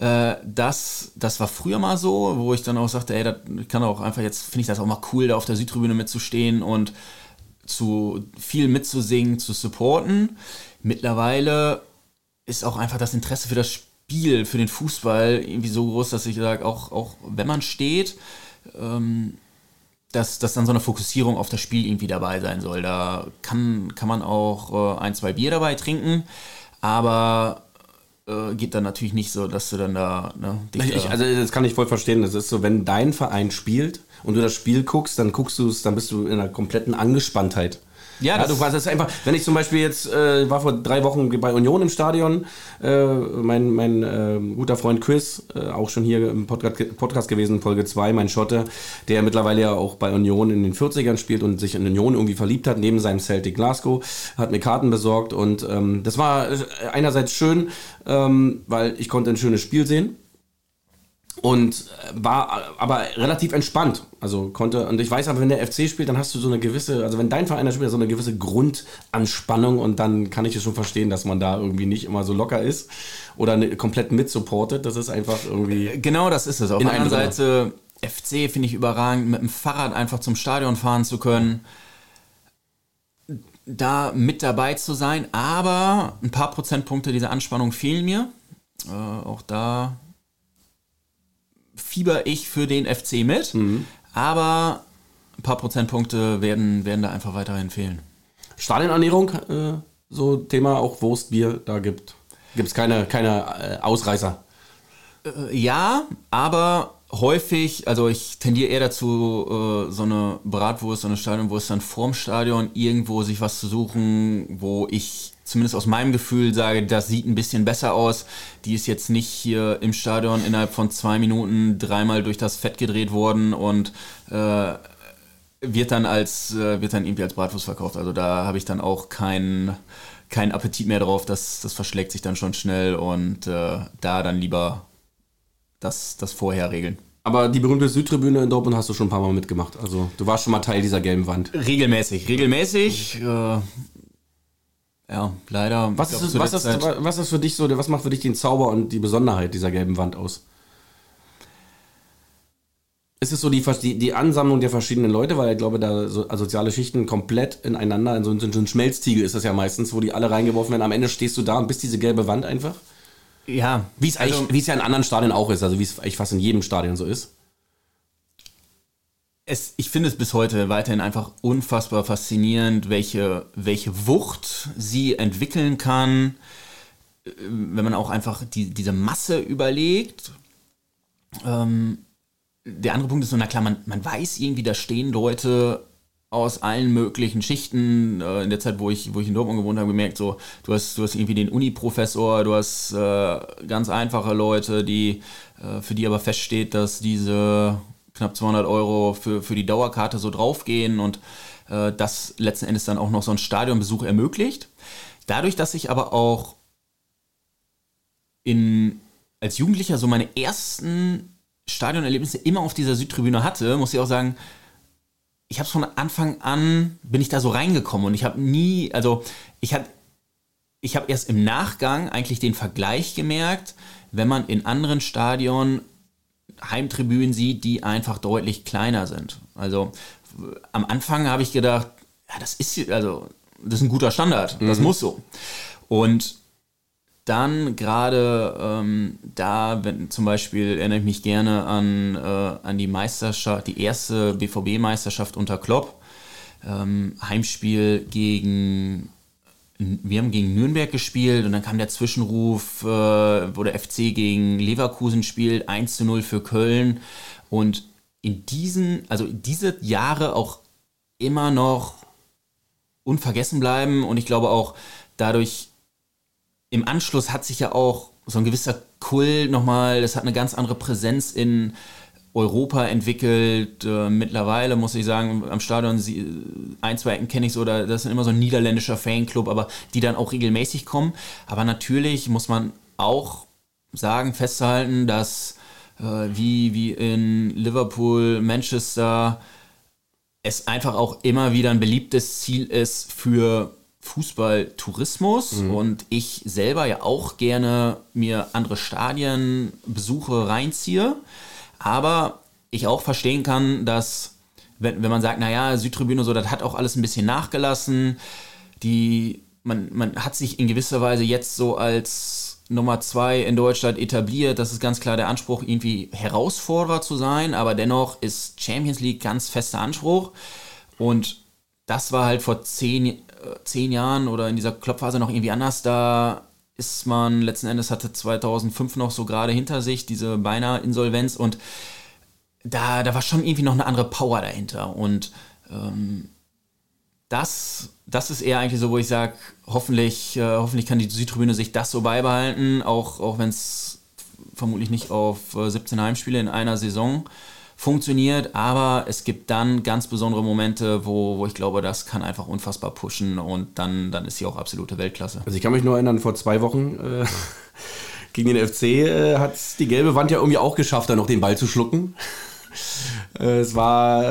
Äh, das, das war früher mal so, wo ich dann auch sagte, ey, das kann auch einfach, jetzt finde ich das auch mal cool, da auf der Südtribüne mitzustehen und zu viel mitzusingen, zu supporten. Mittlerweile ist auch einfach das Interesse für das Spiel, für den Fußball irgendwie so groß, dass ich sage, auch, auch wenn man steht, ähm, dass, dass dann so eine Fokussierung auf das Spiel irgendwie dabei sein soll. Da kann, kann man auch äh, ein, zwei Bier dabei trinken, aber äh, geht dann natürlich nicht so, dass du dann da. Ne, ich, also das kann ich voll verstehen. Das ist so, wenn dein Verein spielt und du das Spiel guckst, dann guckst du es, dann bist du in einer kompletten Angespanntheit. Ja, ja du weißt es einfach, wenn ich zum Beispiel jetzt, äh, war vor drei Wochen bei Union im Stadion, äh, mein, mein äh, guter Freund Chris, äh, auch schon hier im Podcast, Podcast gewesen, Folge 2, mein Schotte, der mittlerweile ja auch bei Union in den 40ern spielt und sich in Union irgendwie verliebt hat, neben seinem Celtic Glasgow, hat mir Karten besorgt und ähm, das war äh, einerseits schön, ähm, weil ich konnte ein schönes Spiel sehen und war aber relativ entspannt. Also konnte, und ich weiß aber, wenn der FC spielt, dann hast du so eine gewisse, also wenn dein Verein da spielt, so eine gewisse Grundanspannung und dann kann ich es schon verstehen, dass man da irgendwie nicht immer so locker ist oder ne, komplett mitsupportet. Das ist einfach irgendwie. Äh, genau das ist es. Auf der anderen Seite, FC finde ich überragend, mit dem Fahrrad einfach zum Stadion fahren zu können da mit dabei zu sein, aber ein paar Prozentpunkte dieser Anspannung fehlen mir. Äh, auch da fieber ich für den FC mit, mhm. aber ein paar Prozentpunkte werden, werden da einfach weiterhin fehlen. Stadionernährung, äh, so Thema auch Wurst, Bier, da gibt es keine, keine äh, Ausreißer. Äh, ja, aber häufig, also ich tendiere eher dazu, äh, so eine Bratwurst, so eine Stadionwurst dann vorm Stadion irgendwo sich was zu suchen, wo ich zumindest aus meinem Gefühl sage, das sieht ein bisschen besser aus. Die ist jetzt nicht hier im Stadion innerhalb von zwei Minuten dreimal durch das Fett gedreht worden und äh, wird dann als äh, wird dann irgendwie als Bratwurst verkauft. Also da habe ich dann auch keinen keinen Appetit mehr drauf. Das, das verschlägt sich dann schon schnell und äh, da dann lieber das, das vorher regeln. Aber die berühmte Südtribüne in Dortmund hast du schon ein paar Mal mitgemacht. Also du warst schon mal Teil dieser gelben Wand. Regelmäßig, regelmäßig. Äh, ja, leider. Was ist, glaub, was, ist, was ist für dich so, was macht für dich den Zauber und die Besonderheit dieser gelben Wand aus? Ist es so die, die, die Ansammlung der verschiedenen Leute, weil ich glaube, da so soziale Schichten komplett ineinander, in so, so ein Schmelztiegel ist das ja meistens, wo die alle reingeworfen werden. Am Ende stehst du da und bist diese gelbe Wand einfach? Ja. Wie es also, wie es ja in anderen Stadien auch ist, also wie es eigentlich fast in jedem Stadion so ist es, ich finde es bis heute weiterhin einfach unfassbar faszinierend, welche, welche Wucht sie entwickeln kann, äh, wenn man auch einfach die, diese Masse überlegt. Ähm, der andere Punkt ist so, na klar, man, man weiß irgendwie, da stehen Leute aus allen möglichen Schichten. Äh, in der Zeit, wo ich, wo ich in Dortmund gewohnt habe, gemerkt, so, du hast, du hast irgendwie den Uni-Professor, du hast äh, ganz einfache Leute, die, äh, für die aber feststeht, dass diese knapp 200 Euro für, für die Dauerkarte so draufgehen und äh, das letzten Endes dann auch noch so einen Stadionbesuch ermöglicht. Dadurch, dass ich aber auch in, als Jugendlicher so meine ersten Stadionerlebnisse immer auf dieser Südtribüne hatte, muss ich auch sagen, ich habe es von Anfang an, bin ich da so reingekommen und ich habe nie, also ich habe ich habe erst im Nachgang eigentlich den Vergleich gemerkt, wenn man in anderen Stadionen Heimtribünen sieht, die einfach deutlich kleiner sind. Also am Anfang habe ich gedacht, ja, das ist also das ist ein guter Standard, das mhm. muss so. Und dann gerade ähm, da, wenn zum Beispiel erinnere ich mich gerne an, äh, an die Meisterschaft, die erste BVB-Meisterschaft unter Klopp. Ähm, Heimspiel gegen wir haben gegen Nürnberg gespielt und dann kam der Zwischenruf, äh, wo der FC gegen Leverkusen spielt, 1 zu 0 für Köln. Und in diesen, also diese Jahre auch immer noch unvergessen bleiben. Und ich glaube auch dadurch, im Anschluss hat sich ja auch so ein gewisser Kull nochmal, das hat eine ganz andere Präsenz in Europa entwickelt. Äh, mittlerweile muss ich sagen, am Stadion ein, zwei Ecken kenne ich so, das ist immer so ein niederländischer Fanclub, aber die dann auch regelmäßig kommen. Aber natürlich muss man auch sagen, festhalten, dass äh, wie, wie in Liverpool, Manchester, es einfach auch immer wieder ein beliebtes Ziel ist für Fußballtourismus mhm. und ich selber ja auch gerne mir andere Stadienbesuche reinziehe, aber ich auch verstehen kann, dass wenn, wenn man sagt, naja, Südtribüne so, das hat auch alles ein bisschen nachgelassen, die, man, man hat sich in gewisser Weise jetzt so als Nummer zwei in Deutschland etabliert. Das ist ganz klar der Anspruch, irgendwie Herausforderer zu sein, aber dennoch ist Champions League ganz fester Anspruch und das war halt vor zehn, zehn Jahren oder in dieser Kloppphase noch irgendwie anders. Da ist man letzten Endes hatte 2005 noch so gerade hinter sich diese beinahe Insolvenz und da, da war schon irgendwie noch eine andere Power dahinter. Und ähm, das, das ist eher eigentlich so, wo ich sage, hoffentlich, äh, hoffentlich kann die Südtribüne sich das so beibehalten, auch, auch wenn es vermutlich nicht auf äh, 17 Heimspiele in einer Saison funktioniert, aber es gibt dann ganz besondere Momente, wo, wo ich glaube, das kann einfach unfassbar pushen und dann, dann ist sie auch absolute Weltklasse. Also ich kann mich nur erinnern, vor zwei Wochen äh, gegen den FC äh, hat die gelbe Wand ja irgendwie auch geschafft, da noch den Ball zu schlucken. Äh, es war,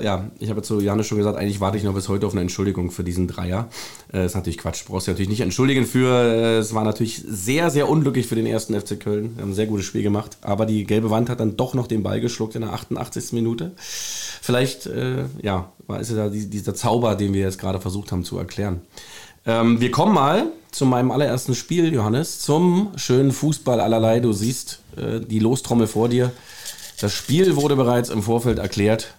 äh, ja, ich habe zu Janis schon gesagt, eigentlich warte ich noch bis heute auf eine Entschuldigung für diesen Dreier. Äh, ist natürlich Quatsch, brauchst du natürlich nicht entschuldigen für. Äh, es war natürlich sehr, sehr unglücklich für den ersten FC Köln. Wir haben ein sehr gutes Spiel gemacht, aber die gelbe Wand hat dann doch noch den Ball geschluckt in der 88. Minute. Vielleicht, äh, ja, war ist ja dieser Zauber, den wir jetzt gerade versucht haben zu erklären. Ähm, wir kommen mal zu meinem allerersten Spiel, Johannes, zum schönen Fußball allerlei. Du siehst äh, die Lostrommel vor dir. Das Spiel wurde bereits im Vorfeld erklärt.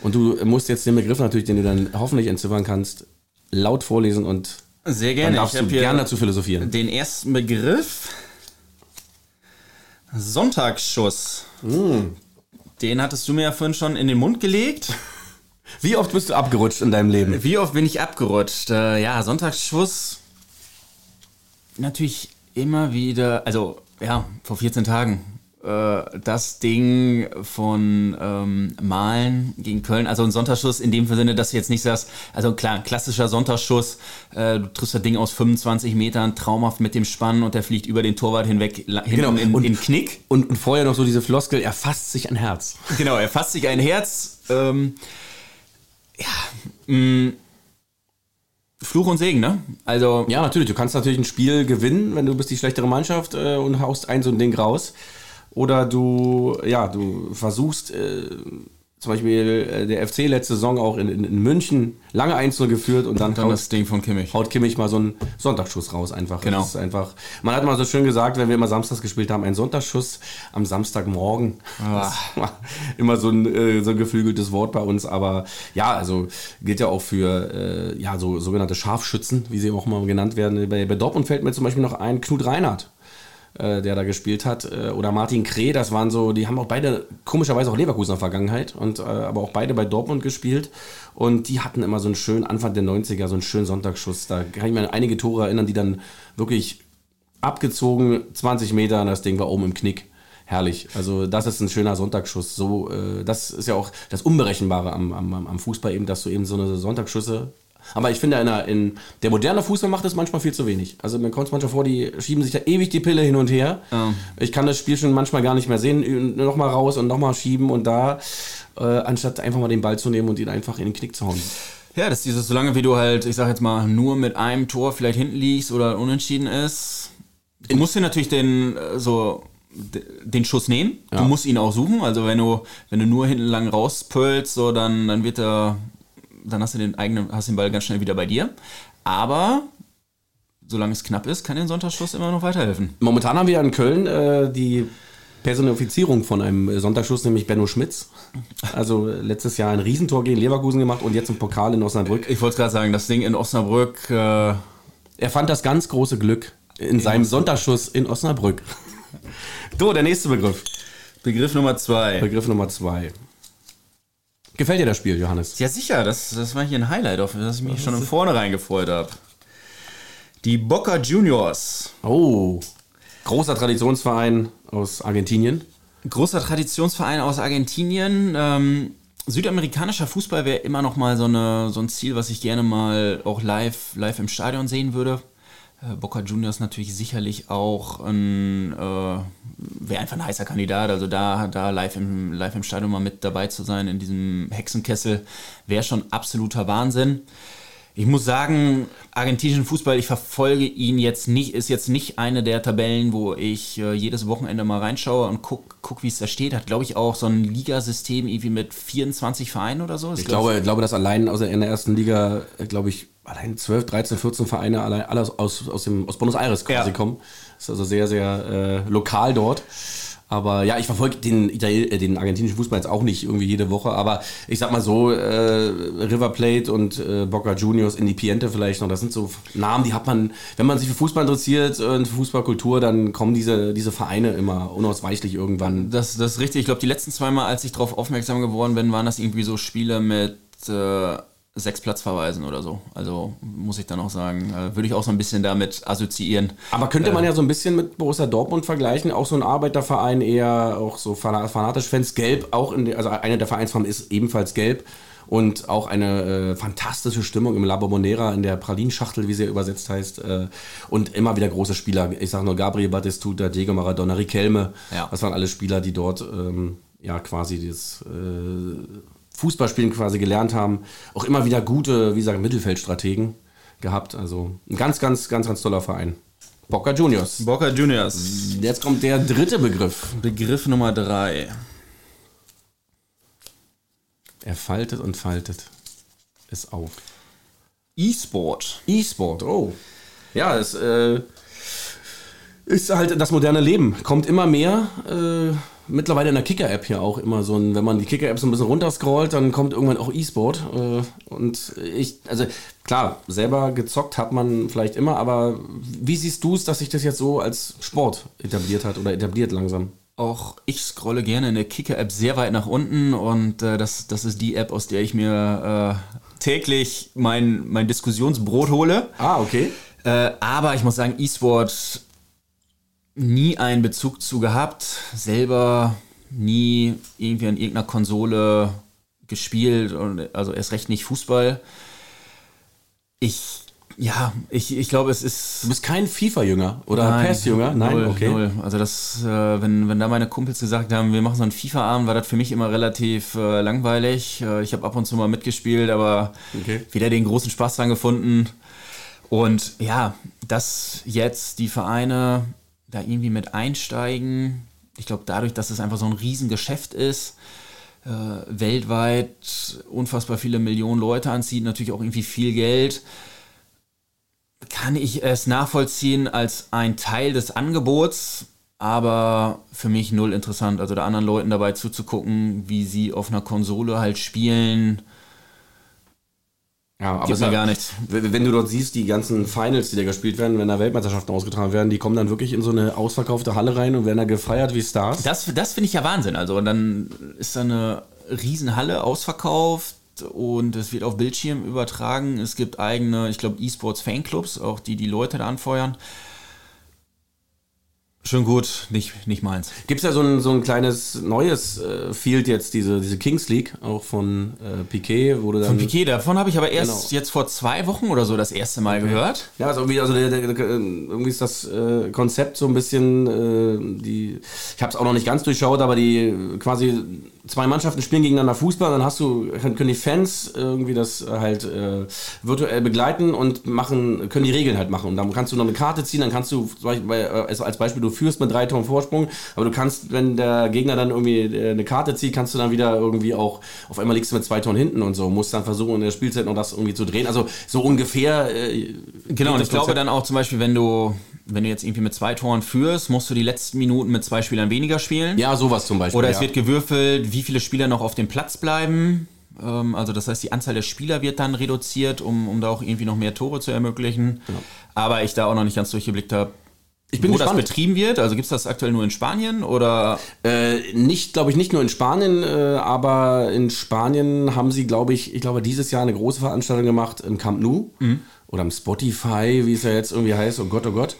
Und du musst jetzt den Begriff natürlich, den du dann hoffentlich entziffern kannst, laut vorlesen und sehr gerne. Dann darfst ich du gerne dazu philosophieren. Den ersten Begriff Sonntagsschuss. Mm. Den hattest du mir ja vorhin schon in den Mund gelegt. Wie oft bist du abgerutscht in deinem Leben? Wie oft bin ich abgerutscht? Äh, ja, Sonntagsschuss. Natürlich immer wieder, also ja, vor 14 Tagen äh, das Ding von ähm, Malen gegen Köln, also ein Sonntagsschuss in dem Sinne, dass du jetzt nicht sagst, also klar, ein klassischer Sonntagsschuss, äh, du triffst das Ding aus 25 Metern, traumhaft mit dem Spannen und der fliegt über den Torwart hinweg, hinten genau. in, und, in Knick. Und, und, vorher noch so diese Floskel, er fasst sich ein Herz. Genau, er fasst sich ein Herz. Ähm, ja, mh, mm, Fluch und Segen, ne? Also ja, natürlich. Du kannst natürlich ein Spiel gewinnen, wenn du bist die schlechtere Mannschaft äh, und haust ein so ein Ding raus. Oder du, ja, du versuchst, äh, zum Beispiel äh, der FC letzte Saison auch in, in, in München lange Einzel geführt und dann, und dann haut, das Ding von Kimmich. Haut Kimmich mal so einen Sonntagsschuss raus einfach. Genau. Das ist einfach. Man hat mal so schön gesagt, wenn wir immer samstags gespielt haben, ein Sonntagsschuss am Samstagmorgen. Ah. immer so ein, äh, so ein geflügeltes Wort bei uns, aber ja, also gilt ja auch für äh, ja so sogenannte Scharfschützen, wie sie auch immer genannt werden. Bei, bei Dortmund fällt mir zum Beispiel noch ein Knut Reinhardt äh, der da gespielt hat, äh, oder Martin Kreh, das waren so, die haben auch beide komischerweise auch Leverkusener Vergangenheit und äh, aber auch beide bei Dortmund gespielt und die hatten immer so einen schönen Anfang der 90er, so einen schönen Sonntagsschuss. Da kann ich mir an einige Tore erinnern, die dann wirklich abgezogen, 20 Meter, und das Ding war oben im Knick. Herrlich. Also das ist ein schöner Sonntagsschuss. So, äh, das ist ja auch das Unberechenbare am, am, am Fußball eben, dass du eben so eine Sonntagsschüsse aber ich finde, in der, in der moderne Fußball macht es manchmal viel zu wenig. Also man kommt manchmal vor, die schieben sich da ewig die Pille hin und her. Ja. Ich kann das Spiel schon manchmal gar nicht mehr sehen. Nochmal raus und nochmal schieben und da, äh, anstatt einfach mal den Ball zu nehmen und ihn einfach in den Knick zu hauen. Ja, das ist dieses, solange wie du halt, ich sag jetzt mal, nur mit einem Tor vielleicht hinten liegst oder unentschieden ist. Du musst dir natürlich den, äh, so, den Schuss nehmen. Ja. Du musst ihn auch suchen. Also wenn du, wenn du nur hinten lang rauspölst, so, dann, dann wird er dann hast du den eigenen, hast den Ball ganz schnell wieder bei dir. Aber solange es knapp ist, kann den Sonntagsschuss immer noch weiterhelfen. Momentan haben wir in Köln äh, die Personifizierung von einem Sonntagsschuss, nämlich Benno Schmitz. Also letztes Jahr ein Riesentor gegen Leverkusen gemacht und jetzt ein Pokal in Osnabrück. Ich wollte gerade sagen, das Ding in Osnabrück. Äh er fand das ganz große Glück in seinem Sonntagsschuss in Osnabrück. So, der nächste Begriff. Begriff Nummer zwei. Begriff Nummer zwei. Gefällt dir das Spiel, Johannes? Ja, sicher. Das, das war hier ein Highlight, auf das ich mich schon im Vornherein gefreut habe. Die Boca Juniors. Oh, großer Traditionsverein aus Argentinien. Großer Traditionsverein aus Argentinien. Ähm, südamerikanischer Fußball wäre immer noch mal so, eine, so ein Ziel, was ich gerne mal auch live, live im Stadion sehen würde. Äh, Boca Juniors natürlich sicherlich auch ein, äh, wäre einfach ein heißer Kandidat. Also da, da live, im, live im Stadion mal mit dabei zu sein in diesem Hexenkessel wäre schon absoluter Wahnsinn. Ich muss sagen, argentinischen Fußball, ich verfolge ihn jetzt nicht, ist jetzt nicht eine der Tabellen, wo ich äh, jedes Wochenende mal reinschaue und gucke, guck, wie es da steht. Hat, glaube ich, auch so ein Ligasystem irgendwie mit 24 Vereinen oder so. Ich glaube, ich glaube, dass allein aus der, in der ersten Liga, äh, glaube ich, allein 12, 13, 14 Vereine allein alle aus, aus, dem, aus Buenos Aires quasi ja. kommen. Das ist also sehr, sehr äh, lokal dort. Aber ja, ich verfolge den, äh, den argentinischen Fußball jetzt auch nicht irgendwie jede Woche. Aber ich sag mal so, äh, River Plate und äh, Boca Juniors, Independiente vielleicht noch, das sind so Namen, die hat man, wenn man sich für Fußball interessiert und für Fußballkultur, dann kommen diese, diese Vereine immer unausweichlich irgendwann. Das, das ist richtig. Ich glaube, die letzten zwei Mal, als ich darauf aufmerksam geworden bin, waren das irgendwie so Spiele mit... Äh sechs Platzverweisen oder so. Also muss ich dann auch sagen, äh, würde ich auch so ein bisschen damit assoziieren. Aber könnte man äh, ja so ein bisschen mit Borussia Dortmund vergleichen, auch so ein Arbeiterverein, eher auch so fanatisch Fans, gelb, auch in der, also eine der Vereinsfarben ist ebenfalls gelb und auch eine äh, fantastische Stimmung im La Bombonera in der Pralinschachtel, wie sie übersetzt heißt. Äh, und immer wieder große Spieler. Ich sage nur Gabriel Batistuta, Diego Maradona, Riquelme. Ja. Das waren alle Spieler, die dort ähm, ja quasi das äh, Fußballspielen quasi gelernt haben, auch immer wieder gute, wie gesagt, Mittelfeldstrategen gehabt. Also ein ganz, ganz, ganz, ganz toller Verein. Boca Juniors. Boca Juniors. Jetzt kommt der dritte Begriff. Begriff Nummer drei. Er faltet und faltet es auf. E-Sport. E-Sport, oh. Ja, es äh, ist halt das moderne Leben. Kommt immer mehr. Äh, mittlerweile in der Kicker-App hier auch immer so ein, wenn man die Kicker-App so ein bisschen runterscrollt, dann kommt irgendwann auch E-Sport. Äh, und ich, also klar, selber gezockt hat man vielleicht immer, aber wie siehst du es, dass sich das jetzt so als Sport etabliert hat oder etabliert langsam? Auch ich scrolle gerne in der Kicker-App sehr weit nach unten und äh, das, das ist die App, aus der ich mir äh, täglich mein, mein Diskussionsbrot hole. Ah, okay. Äh, aber ich muss sagen, E-Sport nie einen Bezug zu gehabt, selber nie irgendwie an irgendeiner Konsole gespielt und also erst recht nicht Fußball. Ich ja, ich, ich glaube, es ist. Du bist kein FIFA-Jünger oder PES-Jünger? Nein, null, okay. Null. Also, das, äh, wenn, wenn da meine Kumpels gesagt haben, wir machen so einen FIFA-Abend, war das für mich immer relativ äh, langweilig. Äh, ich habe ab und zu mal mitgespielt, aber okay. wieder den großen Spaß dran gefunden. Und ja, dass jetzt die Vereine da irgendwie mit einsteigen. Ich glaube, dadurch, dass es einfach so ein Riesengeschäft ist, äh, weltweit unfassbar viele Millionen Leute anzieht, natürlich auch irgendwie viel Geld, kann ich es nachvollziehen als ein Teil des Angebots, aber für mich null interessant. Also da anderen Leuten dabei zuzugucken, wie sie auf einer Konsole halt spielen, ja, aber Gibt mir gar nichts. Wenn du dort siehst, die ganzen Finals, die da gespielt werden, wenn da Weltmeisterschaften ausgetragen werden, die kommen dann wirklich in so eine ausverkaufte Halle rein und werden da gefeiert wie Stars. Das, das finde ich ja Wahnsinn. Also dann ist da eine Riesenhalle ausverkauft und es wird auf Bildschirm übertragen. Es gibt eigene, ich glaube, E-Sports Fanclubs, auch die die Leute da anfeuern. Schön gut, nicht, nicht meins. Gibt es ja so ein, so ein kleines neues äh, Field jetzt, diese, diese Kings League, auch von äh, Piquet, wurde dann. Von Piquet, davon habe ich aber erst genau. jetzt vor zwei Wochen oder so das erste Mal gehört. Ja, also irgendwie, also der, der, der, irgendwie ist das äh, Konzept so ein bisschen, äh, die, ich habe es auch noch nicht ganz durchschaut, aber die quasi zwei Mannschaften spielen gegeneinander Fußball, dann hast du, können die Fans irgendwie das halt äh, virtuell begleiten und machen, können die Regeln halt machen. Und dann kannst du noch eine Karte ziehen, dann kannst du äh, als Beispiel, du führst mit drei Toren Vorsprung, aber du kannst, wenn der Gegner dann irgendwie äh, eine Karte zieht, kannst du dann wieder irgendwie auch, auf einmal liegst du mit zwei Toren hinten und so, musst dann versuchen in der Spielzeit noch das irgendwie zu drehen. Also so ungefähr. Äh, genau, und ich glaube dann auch zum Beispiel, wenn du wenn du jetzt irgendwie mit zwei Toren führst, musst du die letzten Minuten mit zwei Spielern weniger spielen. Ja, sowas zum Beispiel. Oder es ja. wird gewürfelt, wie viele Spieler noch auf dem Platz bleiben. Ähm, also das heißt, die Anzahl der Spieler wird dann reduziert, um, um da auch irgendwie noch mehr Tore zu ermöglichen. Genau. Aber ich da auch noch nicht ganz durchgeblickt habe, ich bin wo gespannt. das betrieben wird? Also gibt es das aktuell nur in Spanien oder? Äh, nicht, glaube ich, nicht nur in Spanien, äh, aber in Spanien haben sie, glaube ich, ich glaube dieses Jahr eine große Veranstaltung gemacht im Camp Nou mhm. oder im Spotify, wie es ja jetzt irgendwie heißt. Oh Gott, oh Gott.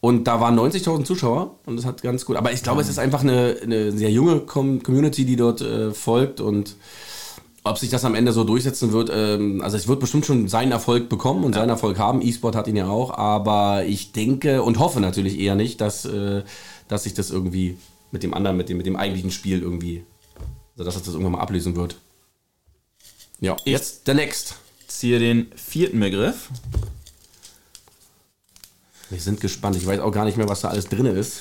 Und da waren 90.000 Zuschauer und das hat ganz gut. Aber ich glaube, es ist einfach eine, eine sehr junge Com Community, die dort äh, folgt und ob sich das am Ende so durchsetzen wird, ähm, also es wird bestimmt schon seinen Erfolg bekommen und ja. seinen Erfolg haben. E-Sport hat ihn ja auch, aber ich denke und hoffe natürlich eher nicht, dass, äh, dass sich das irgendwie mit dem anderen, mit dem, mit dem eigentlichen Spiel irgendwie, also dass es das irgendwann mal ablösen wird. Ja, jetzt der Next. Ziehe den vierten Begriff. Wir sind gespannt. Ich weiß auch gar nicht mehr, was da alles drin ist.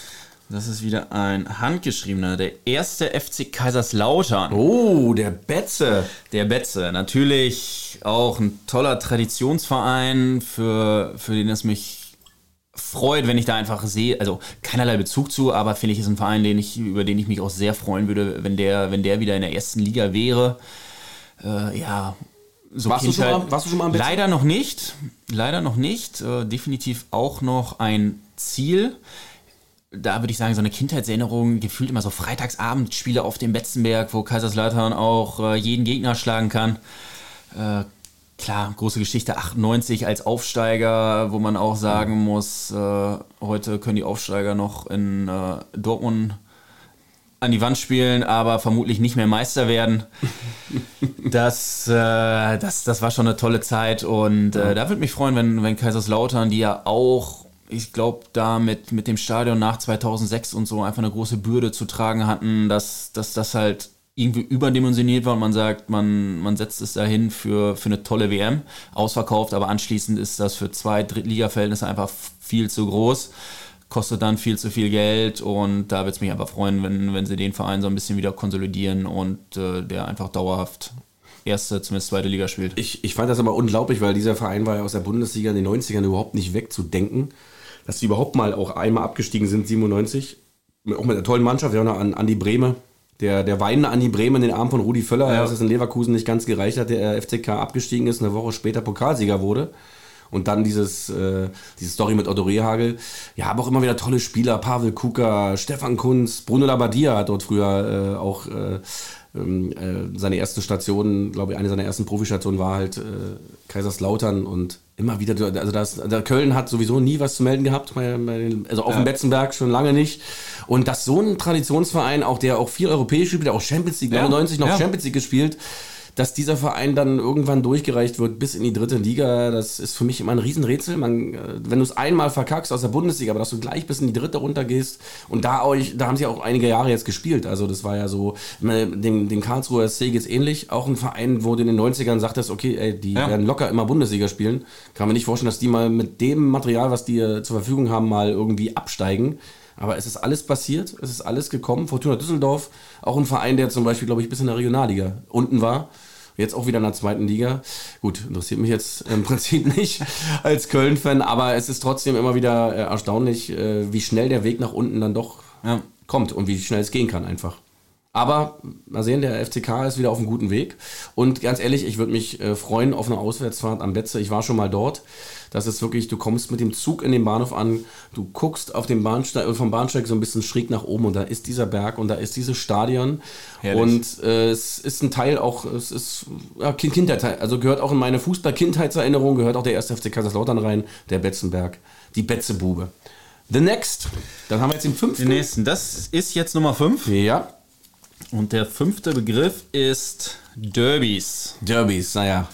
Das ist wieder ein handgeschriebener. Der erste FC Kaiserslautern. Oh, der Betze. Der Betze. Natürlich auch ein toller Traditionsverein, für, für den es mich freut, wenn ich da einfach sehe. Also keinerlei Bezug zu, aber finde ich, ist ein Verein, den ich, über den ich mich auch sehr freuen würde, wenn der, wenn der wieder in der ersten Liga wäre. Äh, ja, so warst, du schon mal, warst du schon mal am Leider noch nicht. Leider noch nicht. Äh, definitiv auch noch ein Ziel da würde ich sagen, so eine Kindheitserinnerung, gefühlt immer so Freitagsabendspiele auf dem Betzenberg, wo Kaiserslautern auch äh, jeden Gegner schlagen kann. Äh, klar, große Geschichte 98 als Aufsteiger, wo man auch sagen muss, äh, heute können die Aufsteiger noch in äh, Dortmund an die Wand spielen, aber vermutlich nicht mehr Meister werden. Das, äh, das, das war schon eine tolle Zeit und äh, da würde mich freuen, wenn, wenn Kaiserslautern, die ja auch ich glaube, da mit, mit dem Stadion nach 2006 und so einfach eine große Bürde zu tragen hatten, dass, dass das halt irgendwie überdimensioniert war und man sagt, man, man setzt es dahin für, für eine tolle WM, ausverkauft, aber anschließend ist das für zwei Drittliga-Verhältnisse einfach viel zu groß, kostet dann viel zu viel Geld und da würde es mich einfach freuen, wenn, wenn sie den Verein so ein bisschen wieder konsolidieren und äh, der einfach dauerhaft erste, zumindest zweite Liga spielt. Ich, ich fand das aber unglaublich, weil dieser Verein war ja aus der Bundesliga in den 90ern überhaupt nicht wegzudenken dass sie überhaupt mal auch einmal abgestiegen sind, 97. Auch mit einer tollen Mannschaft, haben noch an Andi Brehme, der, der weinende Andi Brehme in den Arm von Rudi Völler, ja. dass es in Leverkusen nicht ganz gereicht hat, der FCK abgestiegen ist, eine Woche später Pokalsieger wurde. Und dann dieses, äh, diese Story mit Otto Rehagel. Ja, aber auch immer wieder tolle Spieler. Pavel Kuka, Stefan Kunz, Bruno Labbadia hat dort früher äh, auch äh, äh, seine erste Station, glaube ich, eine seiner ersten Profistationen war halt äh, Kaiserslautern und immer wieder, also das, der Köln hat sowieso nie was zu melden gehabt, bei, bei also auf ja. dem Betzenberg schon lange nicht. Und dass so ein Traditionsverein, auch der auch viel europäisch spielt, der auch Champions League, ja. 99 noch ja. Champions League gespielt, dass dieser Verein dann irgendwann durchgereicht wird bis in die dritte Liga, das ist für mich immer ein Riesenrätsel. Man, äh, wenn du es einmal verkackst aus der Bundesliga, aber dass du gleich bis in die dritte runtergehst und da, auch, da haben sie auch einige Jahre jetzt gespielt. Also das war ja so, den, den Karlsruher SC geht es ähnlich. Auch ein Verein, wo du in den 90ern sagtest, okay, ey, die ja. werden locker immer Bundesliga spielen. Kann man nicht vorstellen, dass die mal mit dem Material, was die zur Verfügung haben, mal irgendwie absteigen. Aber es ist alles passiert, es ist alles gekommen. Fortuna Düsseldorf, auch ein Verein, der zum Beispiel, glaube ich, bis in der Regionalliga unten war. Jetzt auch wieder in der zweiten Liga. Gut, interessiert mich jetzt im Prinzip nicht als Köln-Fan, aber es ist trotzdem immer wieder äh, erstaunlich, äh, wie schnell der Weg nach unten dann doch ja. kommt und wie schnell es gehen kann einfach. Aber mal sehen, der FCK ist wieder auf einem guten Weg. Und ganz ehrlich, ich würde mich äh, freuen auf eine Auswärtsfahrt am Betze. Ich war schon mal dort. Das ist wirklich, du kommst mit dem Zug in den Bahnhof an, du guckst auf dem Bahnsteig, vom Bahnsteig so ein bisschen schräg nach oben und da ist dieser Berg und da ist dieses Stadion. Herrlich. Und äh, es ist ein Teil auch, es ist ja, Kindheit, also gehört auch in meine Fußball-Kindheitserinnerung, gehört auch der erste FC Kaiserslautern rein, der Betzenberg, die Betzebube. The next. Dann haben wir jetzt den fünften. Den nächsten. Das ist jetzt Nummer fünf. Ja. Und der fünfte Begriff ist Derbys. Derbys, naja.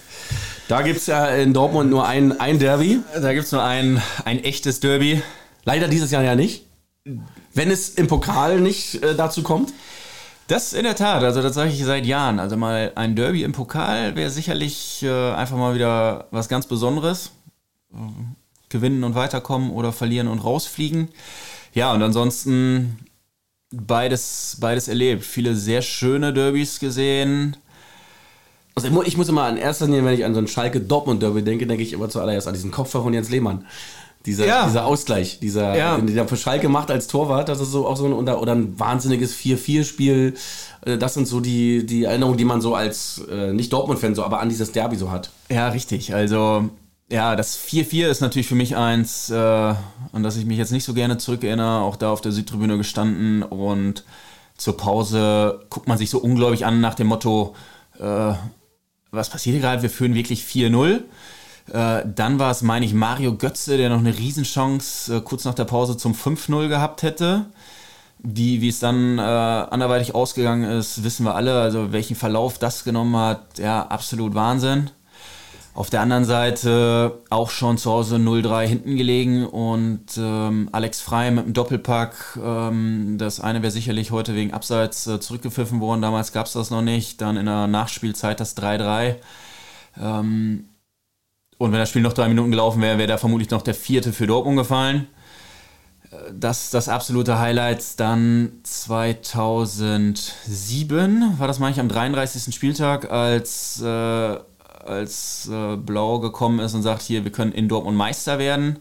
Da gibt es ja in Dortmund nur ein, ein Derby. Da gibt es nur ein, ein echtes Derby. Leider dieses Jahr ja nicht. Wenn es im Pokal nicht äh, dazu kommt. Das in der Tat, also das sage ich seit Jahren. Also mal ein Derby im Pokal wäre sicherlich äh, einfach mal wieder was ganz Besonderes. Gewinnen und weiterkommen oder verlieren und rausfliegen. Ja, und ansonsten beides, beides erlebt. Viele sehr schöne Derbys gesehen. Also ich muss immer an erster Linie, wenn ich an so ein Schalke-Dortmund-Derby denke, denke ich immer zuallererst an diesen Kopfball von Jens Lehmann. Dieser, ja. dieser Ausgleich, dieser, ja. den der für Schalke macht als Torwart, das ist so auch so ein, oder, oder ein wahnsinniges 4-4-Spiel. Äh, das sind so die, die Erinnerungen, die man so als äh, nicht Dortmund-Fan so, aber an dieses Derby so hat. Ja, richtig. Also ja, das 4-4 ist natürlich für mich eins, äh, an das ich mich jetzt nicht so gerne zurückerinnere. Auch da auf der Südtribüne gestanden und zur Pause guckt man sich so ungläubig an nach dem Motto, äh, was passiert hier gerade? Wir führen wirklich 4-0. Äh, dann war es, meine ich, Mario Götze, der noch eine Riesenchance äh, kurz nach der Pause zum 5-0 gehabt hätte. Wie, wie es dann äh, anderweitig ausgegangen ist, wissen wir alle. Also welchen Verlauf das genommen hat, ja, absolut Wahnsinn. Auf der anderen Seite auch schon zu Hause 0-3 hinten gelegen und ähm, Alex Frei mit dem Doppelpack. Ähm, das eine wäre sicherlich heute wegen Abseits äh, zurückgepfiffen worden. Damals gab es das noch nicht. Dann in der Nachspielzeit das 3-3. Ähm, und wenn das Spiel noch drei Minuten gelaufen wäre, wäre da vermutlich noch der vierte für Dortmund gefallen. Äh, das, das absolute Highlight dann 2007, war das manchmal am 33. Spieltag, als äh, als äh, Blau gekommen ist und sagt, hier, wir können in Dortmund Meister werden.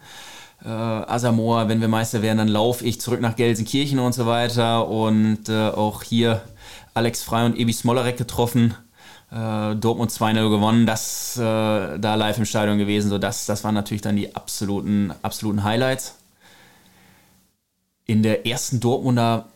Äh, Asamoah, wenn wir Meister werden, dann laufe ich zurück nach Gelsenkirchen und so weiter. Und äh, auch hier Alex Frei und Ebi Smolarek getroffen. Äh, Dortmund 2-0 gewonnen, das äh, da live im Stadion gewesen. So das, das waren natürlich dann die absoluten, absoluten Highlights. In der ersten Dortmunder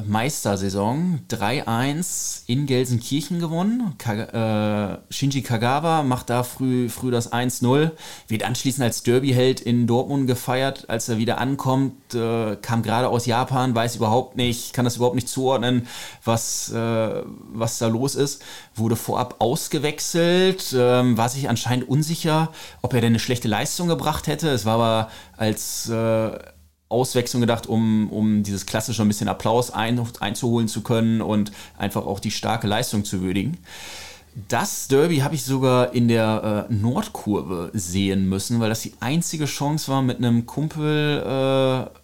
Meistersaison 3-1 in Gelsenkirchen gewonnen. Ka äh, Shinji Kagawa macht da früh, früh das 1-0, wird anschließend als Derby-Held in Dortmund gefeiert, als er wieder ankommt, äh, kam gerade aus Japan, weiß überhaupt nicht, kann das überhaupt nicht zuordnen, was, äh, was da los ist. Wurde vorab ausgewechselt, ähm, war sich anscheinend unsicher, ob er denn eine schlechte Leistung gebracht hätte. Es war aber als äh, Auswechslung gedacht, um, um dieses klassische ein bisschen Applaus ein, einzuholen zu können und einfach auch die starke Leistung zu würdigen. Das Derby habe ich sogar in der äh, Nordkurve sehen müssen, weil das die einzige Chance war, mit einem Kumpel äh,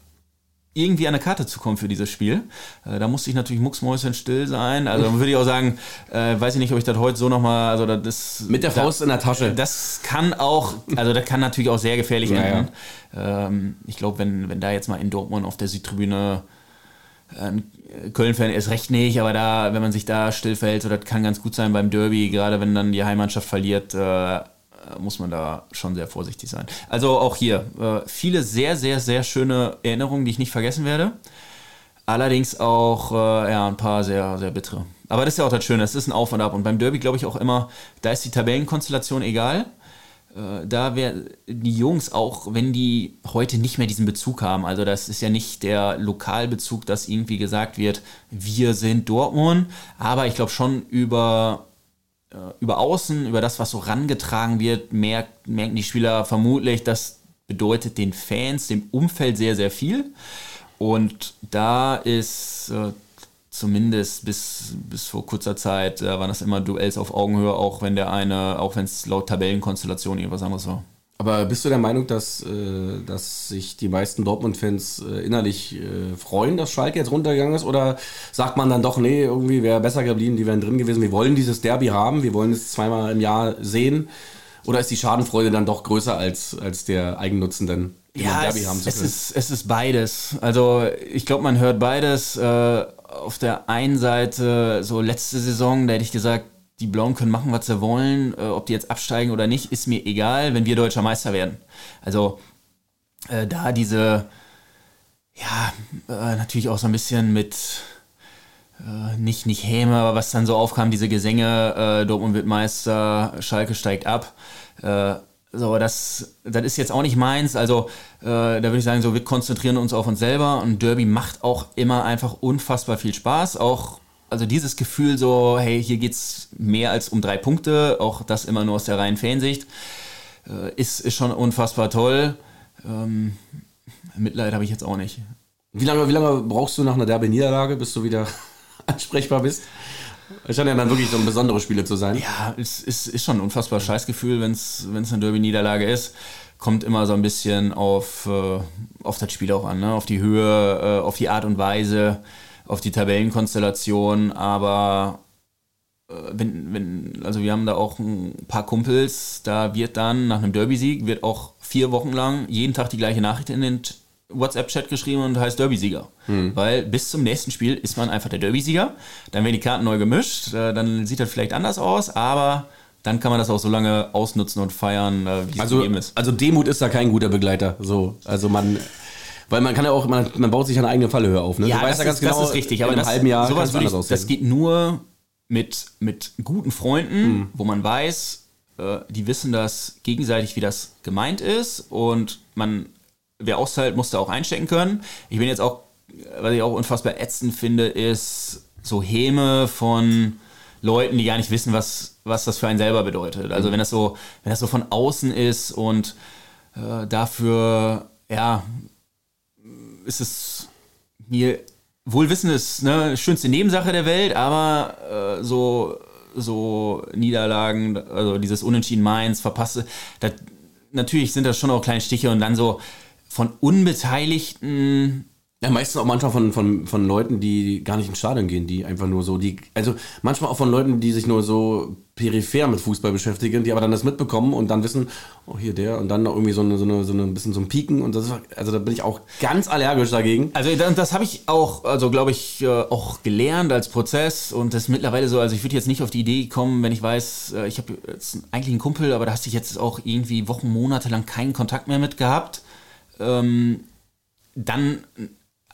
irgendwie an eine Karte zu kommen für dieses Spiel. Äh, da musste ich natürlich mucksmäuschen still sein. Also würde ich auch sagen, äh, weiß ich nicht, ob ich das heute so nochmal, also das... Mit der Faust da, in der Tasche. Das kann auch, also das kann natürlich auch sehr gefährlich enden. Ja. Ähm, ich glaube, wenn, wenn da jetzt mal in Dortmund auf der Südtribüne ein Köln-Fan ist recht nicht, aber da, wenn man sich da still verhält, so das kann ganz gut sein beim Derby, gerade wenn dann die Heimmannschaft verliert, äh, muss man da schon sehr vorsichtig sein. Also auch hier äh, viele sehr, sehr, sehr schöne Erinnerungen, die ich nicht vergessen werde. Allerdings auch äh, ja, ein paar sehr, sehr bittere. Aber das ist ja auch das Schöne, es ist ein Auf und Ab. Und beim Derby glaube ich auch immer, da ist die Tabellenkonstellation egal. Äh, da wäre die Jungs auch, wenn die heute nicht mehr diesen Bezug haben, also das ist ja nicht der Lokalbezug, dass irgendwie gesagt wird, wir sind Dortmund, aber ich glaube schon über äh, über außen, über das, was so rangetragen wird, merkt, merken die Spieler vermutlich, das bedeutet den Fans, dem Umfeld sehr, sehr viel. Und da ist äh, zumindest bis, bis vor kurzer Zeit, äh, waren das immer Duells auf Augenhöhe, auch wenn der eine, auch wenn es laut Tabellenkonstellation irgendwas anderes war. Aber bist du der Meinung, dass, äh, dass sich die meisten Dortmund-Fans äh, innerlich äh, freuen, dass Schalke jetzt runtergegangen ist? Oder sagt man dann doch, nee, irgendwie wäre besser geblieben, die wären drin gewesen, wir wollen dieses Derby haben, wir wollen es zweimal im Jahr sehen? Oder ist die Schadenfreude dann doch größer als, als der Eigennutzen dann, ja, Derby es, haben zu können? Es ist, es ist beides. Also ich glaube, man hört beides. Äh, auf der einen Seite, so letzte Saison, da hätte ich gesagt, die Blauen können machen, was sie wollen. Äh, ob die jetzt absteigen oder nicht, ist mir egal, wenn wir deutscher Meister werden. Also äh, da diese, ja, äh, natürlich auch so ein bisschen mit, äh, nicht, nicht Häme, aber was dann so aufkam, diese Gesänge, äh, Dortmund wird Meister, Schalke steigt ab. Äh, so, das, das ist jetzt auch nicht meins. Also, da würde ich sagen, so, wir konzentrieren uns auf uns selber. Und Derby macht auch immer einfach unfassbar viel Spaß. Auch also dieses Gefühl so, hey, hier geht es mehr als um drei Punkte, auch das immer nur aus der reinen Fansicht, äh, ist, ist schon unfassbar toll. Ähm, Mitleid habe ich jetzt auch nicht. Wie lange, wie lange brauchst du nach einer Derby-Niederlage, bis du wieder ansprechbar bist? Es scheint ja dann wirklich so besondere Spiele zu sein. Ja, es ist, ist schon ein unfassbar Scheißgefühl, wenn es eine Derby-Niederlage ist. Kommt immer so ein bisschen auf, äh, auf das Spiel auch an, ne? auf die Höhe, äh, auf die Art und Weise auf die Tabellenkonstellation, aber äh, wenn, wenn, also wir haben da auch ein paar Kumpels, da wird dann nach einem Derby-Sieg, wird auch vier Wochen lang jeden Tag die gleiche Nachricht in den WhatsApp-Chat geschrieben und heißt Derby-Sieger. Hm. Weil bis zum nächsten Spiel ist man einfach der Derby-Sieger. Dann werden die Karten neu gemischt, äh, dann sieht das vielleicht anders aus, aber dann kann man das auch so lange ausnutzen und feiern, äh, wie es also, ist. Also Demut ist da kein guter Begleiter. So, also man weil man kann ja auch, man, man baut sich eine eigene Fallhöhe auf. Ne? Ja, das, ist, genau, das ist richtig. Aber in einem halben Jahr sowas würde ich, das geht nur mit, mit guten Freunden, mhm. wo man weiß, äh, die wissen das gegenseitig, wie das gemeint ist und man, wer austeilt, muss da auch einstecken können. Ich bin jetzt auch, was ich auch unfassbar ätzend finde, ist so Häme von Leuten, die gar nicht wissen, was, was das für einen selber bedeutet. Also wenn das so, wenn das so von außen ist und äh, dafür, ja, ist es mir Wohlwissen ist ne, schönste Nebensache der Welt, aber äh, so, so Niederlagen, also dieses Unentschieden Mainz, verpasste, das, natürlich sind das schon auch kleine Stiche und dann so von Unbeteiligten Ja, meistens auch manchmal von, von, von Leuten, die gar nicht ins Stadion gehen, die einfach nur so, die, also manchmal auch von Leuten, die sich nur so peripher mit Fußball beschäftigen, die aber dann das mitbekommen und dann wissen, oh hier der und dann noch irgendwie so eine, so eine, so ein bisschen so ein Pieken und das ist, also da bin ich auch ganz allergisch dagegen. Also das, habe ich auch, also glaube ich, äh, auch gelernt als Prozess und das mittlerweile so, also ich würde jetzt nicht auf die Idee kommen, wenn ich weiß, äh, ich habe jetzt eigentlich einen Kumpel, aber da hast du jetzt auch irgendwie Wochen, Monate lang keinen Kontakt mehr mit gehabt. Ähm, dann,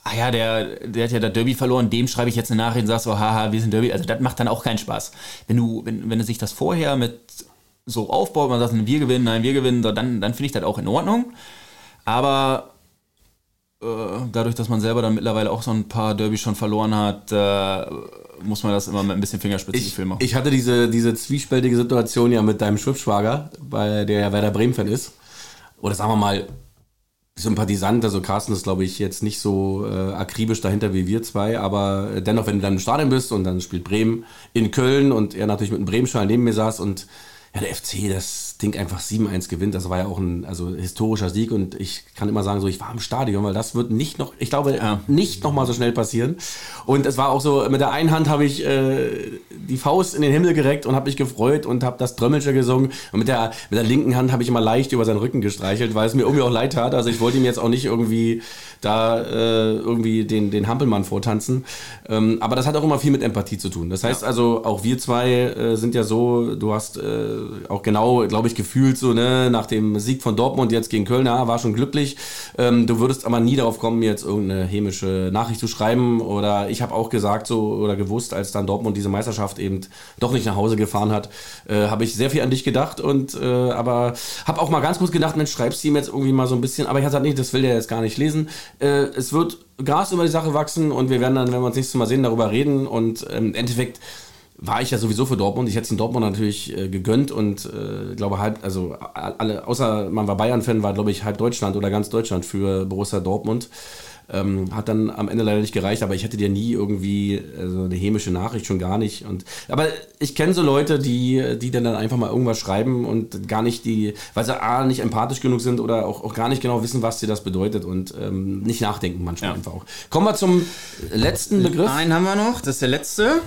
ah ja, der, der hat ja das Derby verloren, dem schreibe ich jetzt eine Nachricht und sag so, haha, wir sind Derby. Also das macht dann auch keinen Spaß. Wenn du, wenn, wenn du sich das vorher mit so aufbaut, man sagt, wir gewinnen, nein, wir gewinnen, so, dann, dann finde ich das auch in Ordnung. Aber äh, dadurch, dass man selber dann mittlerweile auch so ein paar Derbys schon verloren hat, äh, muss man das immer mit ein bisschen Fingerspitzengefühl machen. ich hatte diese, diese zwiespältige Situation ja mit deinem Schwippschwager, weil der ja Werder Bremen-Fan ist. Oder sagen wir mal, Sympathisant, also Carsten ist, glaube ich, jetzt nicht so äh, akribisch dahinter wie wir zwei, aber äh, dennoch, wenn du dann im Stadion bist und dann spielt Bremen in Köln und er natürlich mit einem Bremen-Schal neben mir saß und ja, der FC das Ding einfach 7-1 gewinnt, das war ja auch ein also historischer Sieg und ich kann immer sagen, so ich war im Stadion, weil das wird nicht noch, ich glaube, Ja. nicht noch mal so schnell passieren. Und es war auch so, mit der einen Hand habe ich äh, die Faust in den Himmel gereckt und habe mich gefreut und habe das Trömmelsche gesungen. Und mit der, mit der linken Hand habe ich immer leicht über seinen Rücken gestreichelt, weil es mir irgendwie auch leid tat. Also ich wollte ihm jetzt auch nicht irgendwie da äh, irgendwie den, den Hampelmann vortanzen. Ähm, aber das hat auch immer viel mit Empathie zu tun. Das heißt also, auch wir zwei äh, sind ja so, du hast äh, auch genau, glaube ich, gefühlt so, ne, nach dem Sieg von Dortmund jetzt gegen Köln, ja, war schon glücklich. Ähm, du würdest aber nie darauf kommen, jetzt irgendeine hämische Nachricht zu schreiben. Oder ich habe auch gesagt so oder gewusst, als dann Dortmund diese Meisterschaft eben doch nicht nach Hause gefahren hat, äh, habe ich sehr viel an dich gedacht und äh, aber habe auch mal ganz kurz gedacht, Mensch, schreibst du ihm jetzt irgendwie mal so ein bisschen. Aber ich habe gesagt, nee, das will der jetzt gar nicht lesen. Äh, es wird Gras über die Sache wachsen und wir werden dann, wenn wir uns nächstes Mal sehen, darüber reden. Und ähm, im Endeffekt war ich ja sowieso für Dortmund. Ich hätte es in Dortmund natürlich äh, gegönnt und äh, glaube halb, also alle, außer man war Bayern-Fan, war glaube ich halb Deutschland oder ganz Deutschland für Borussia Dortmund. Ähm, hat dann am Ende leider nicht gereicht, aber ich hätte dir nie irgendwie also eine hämische Nachricht, schon gar nicht. Und, aber ich kenne so Leute, die, die dann, dann einfach mal irgendwas schreiben und gar nicht die, weil sie A, nicht empathisch genug sind oder auch, auch gar nicht genau wissen, was dir das bedeutet und ähm, nicht nachdenken manchmal Ja. einfach auch. Kommen wir zum letzten Begriff. Einen haben wir noch, das ist der letzte.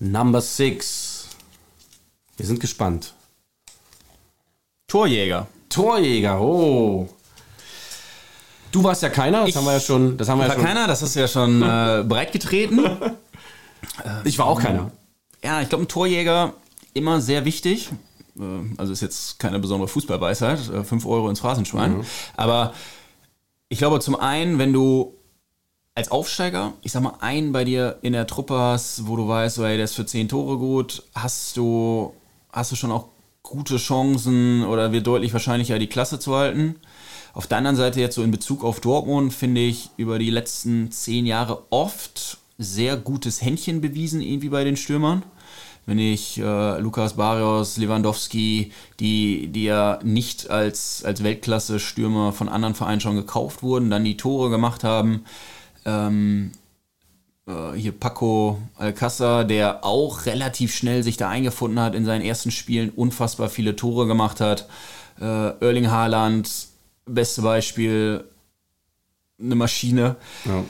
Number six. Wir sind gespannt. Torjäger. Torjäger, oh. Du warst ja keiner, das Ich haben wir ja schon. Das haben wir ja War schon. keiner, das ist ja schon äh, breit getreten. Ich war auch keiner. Ja, ich glaube, ein Torjäger immer sehr wichtig. Äh, Also ist jetzt keine besondere Fußballweisheit, 5 Euro ins Phrasenschwein. Aber ich glaube, zum einen, wenn du als Aufsteiger, ich sag mal, einen bei dir in der Truppe hast, wo du weißt, so, ey, der ist für 10 Tore gut, hast du, hast du schon auch gute Chancen oder wird deutlich wahrscheinlicher, die Klasse zu halten. Auf der anderen Seite jetzt so in Bezug auf Dortmund finde ich über die letzten zehn Jahre oft sehr gutes Händchen bewiesen irgendwie bei den Stürmern. Wenn ich äh, Lukas Barrios, Lewandowski, die, die ja nicht als, als Weltklasse-Stürmer von anderen Vereinen schon gekauft wurden, dann die Tore gemacht haben. Ähm, äh, hier Paco Alcázar, der auch relativ schnell sich da eingefunden hat in seinen ersten Spielen, unfassbar viele Tore gemacht hat. Äh, Erling Haaland, beste Beispiel, eine Maschine. Ja.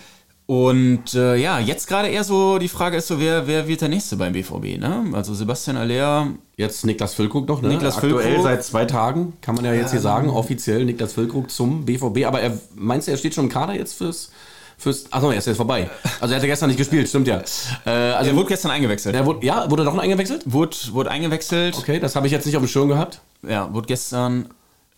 Und äh, ja, jetzt gerade eher so die Frage ist so, wer, wer wird der Nächste beim BVB? Ne? Also Sebastian Aller, Jetzt Niklas Füllkrug noch, ne? Niklas Aktuell Füllkrug. seit zwei Tagen, kann man ja jetzt hier sagen, offiziell Niklas Füllkrug zum BVB. Aber er meinst du, er steht schon im Kader jetzt fürs. Fürs achso, er ist jetzt vorbei. Also er hat ja gestern nicht gespielt, stimmt ja. Äh, also der wurde gestern eingewechselt. der wurde, ja, wurde doch noch eingewechselt? wurde, wurde eingewechselt. Okay, das habe ich jetzt nicht auf dem Schirm gehabt. Ja, wurde gestern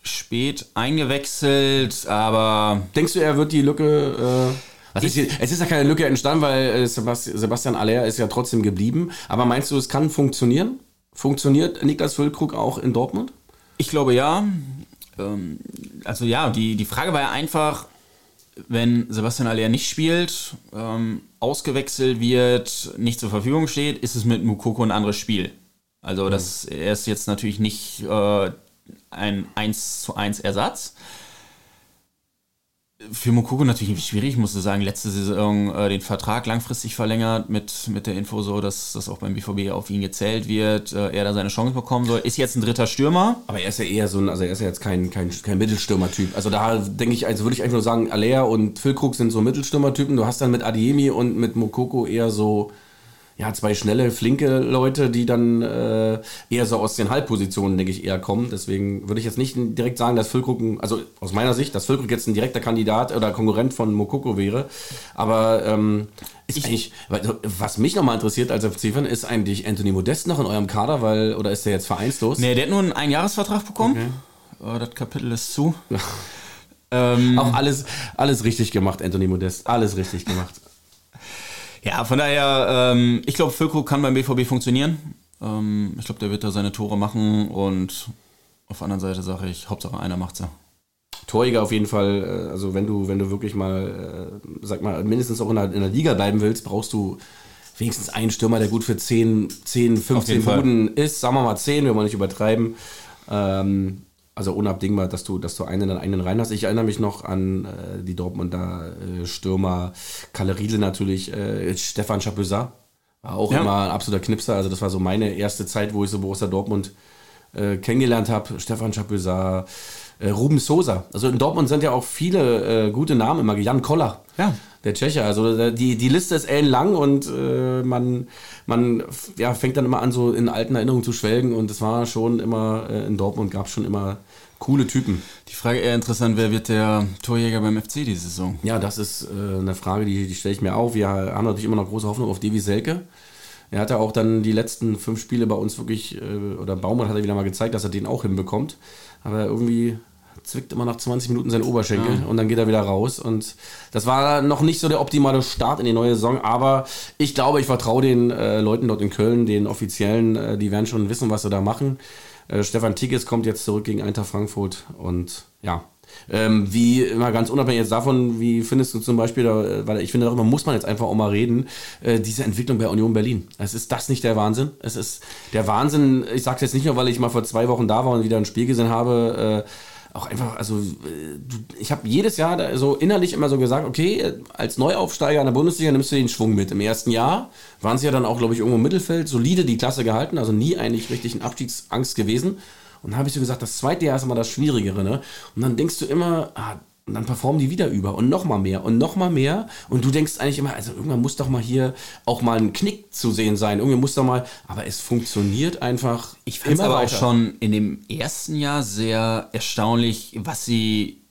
spät eingewechselt, aber Denkst du, er wird die Lücke. Äh, ist es ist ja keine Lücke entstanden, weil äh, Sebastian, Sebastian Aller ist ja trotzdem geblieben. Aber meinst du, es kann funktionieren? Funktioniert Niklas Füllkrug auch in Dortmund? Ich glaube ja. Ähm, also ja, die, die Frage war ja einfach, wenn Sebastian Aller nicht spielt, ähm, ausgewechselt wird, nicht zur Verfügung steht, ist es mit Mukoko ein anderes Spiel. Also das, er ist jetzt natürlich nicht äh, ein 1 zu 1 Ersatz. Für Mokoko natürlich schwierig, musste sagen, letzte Saison äh, den Vertrag langfristig verlängert mit, mit der Info so, dass das auch beim BVB auf ihn gezählt wird, äh, er da seine Chance bekommen soll. Ist jetzt ein dritter Stürmer. Aber er ist ja eher so ein, also er ist ja jetzt kein, kein, kein Mittelstürmer-Typ. Also da denke ich, also würde ich einfach nur sagen, Alea und Füllkrug sind so Mittelstürmer-Typen. Du hast dann mit Adiemi und mit Mokoko eher so ja, zwei schnelle, flinke Leute, die dann äh, eher so aus den Halbpositionen, denke ich, eher kommen. Deswegen würde ich jetzt nicht direkt sagen, dass Füllkrug, also aus meiner Sicht, dass Füllkrug jetzt ein direkter Kandidat oder Konkurrent von Mokoko wäre. Aber ähm, ist ich, eigentlich, was mich nochmal interessiert als FC-Fan, ist eigentlich Anthony Modest noch in eurem Kader, weil, oder ist der jetzt vereinslos? Nee, der hat nur einen Einjahresvertrag bekommen. Okay. Oh, das Kapitel ist zu. ähm, Auch alles, alles richtig gemacht, Anthony Modest. Alles richtig gemacht. Ja, von daher, ähm, ich glaube, Füllkrug kann beim BVB funktionieren. Ähm, ich glaube, der wird da seine Tore machen und auf der anderen Seite sage ich, Hauptsache einer macht's ja. Torjäger auf jeden Fall, äh, also wenn du, wenn du wirklich mal, äh, sag mal, mindestens auch in der, in der Liga bleiben willst, brauchst du wenigstens einen Stürmer, der gut für 10, 10 15 Buden ist. Sagen wir mal 10, wir wollen nicht übertreiben. Ähm, also unabdingbar, dass du, dass du einen dann einen rein hast. Ich erinnere mich noch an äh, die Dortmunder äh, Stürmer, Kalle Riedel natürlich, äh, Stefan Chapuisat, war auch ja. immer ein absoluter Knipser. Also das war so meine erste Zeit, wo ich so Borussia Dortmund äh, kennengelernt habe. Stefan Chapuisat, äh, Ruben Sosa. Also in Dortmund sind ja auch viele äh, gute Namen immer. Jan Koller. Ja der Tscheche. Also die, die Liste ist ellenlang und äh, man, man ja, fängt dann immer an, so in alten Erinnerungen zu schwelgen und es war schon immer, äh, in Dortmund gab es schon immer coole Typen. Die Frage eher interessant, wer wird der Torjäger beim FC diese Saison? Ja, das ist äh, eine Frage, die, die stelle ich mir auf. Wir haben natürlich immer noch große Hoffnung auf Devi Selke. Er hat ja auch dann die letzten fünf Spiele bei uns wirklich, äh, oder Baumann hat er wieder mal gezeigt, dass er den auch hinbekommt. Aber irgendwie zwickt immer nach 20 Minuten seinen Oberschenkel ja. und dann geht er wieder raus. Und das war noch nicht so der optimale Start in die neue Saison, aber ich glaube, ich vertraue den äh, Leuten dort in Köln, den Offiziellen, äh, die werden schon wissen, was sie da machen. Äh, Stefan Tigges kommt jetzt zurück gegen Eintracht Frankfurt und ja. Ähm, wie immer ganz unabhängig jetzt davon, wie findest du zum Beispiel, da, weil ich finde, darüber muss man jetzt einfach auch mal reden, äh, diese Entwicklung bei Union Berlin. Es ist das nicht der Wahnsinn. Es ist der Wahnsinn, ich sage es jetzt nicht nur, weil ich mal vor zwei Wochen da war und wieder ein Spiel gesehen habe, äh, auch einfach, also äh, ich habe jedes Jahr so innerlich immer so gesagt, okay, als Neuaufsteiger in der Bundesliga nimmst du den Schwung mit. Im ersten Jahr waren sie ja dann auch, glaube ich, irgendwo im Mittelfeld, solide die Klasse gehalten, also nie eigentlich richtig in Abstiegsangst gewesen. Und dann habe ich so gesagt, das zweite Jahr ist immer das Schwierigere, ne? Und dann denkst du immer, ah, und dann performen die wieder über und nochmal mehr und nochmal mehr. Und du denkst eigentlich immer, also irgendwann muss doch mal hier auch mal ein Knick zu sehen sein. Irgendwie muss doch mal, aber es funktioniert einfach. Ich finde es aber weiter. auch schon in dem ersten Jahr sehr erstaunlich, was sie,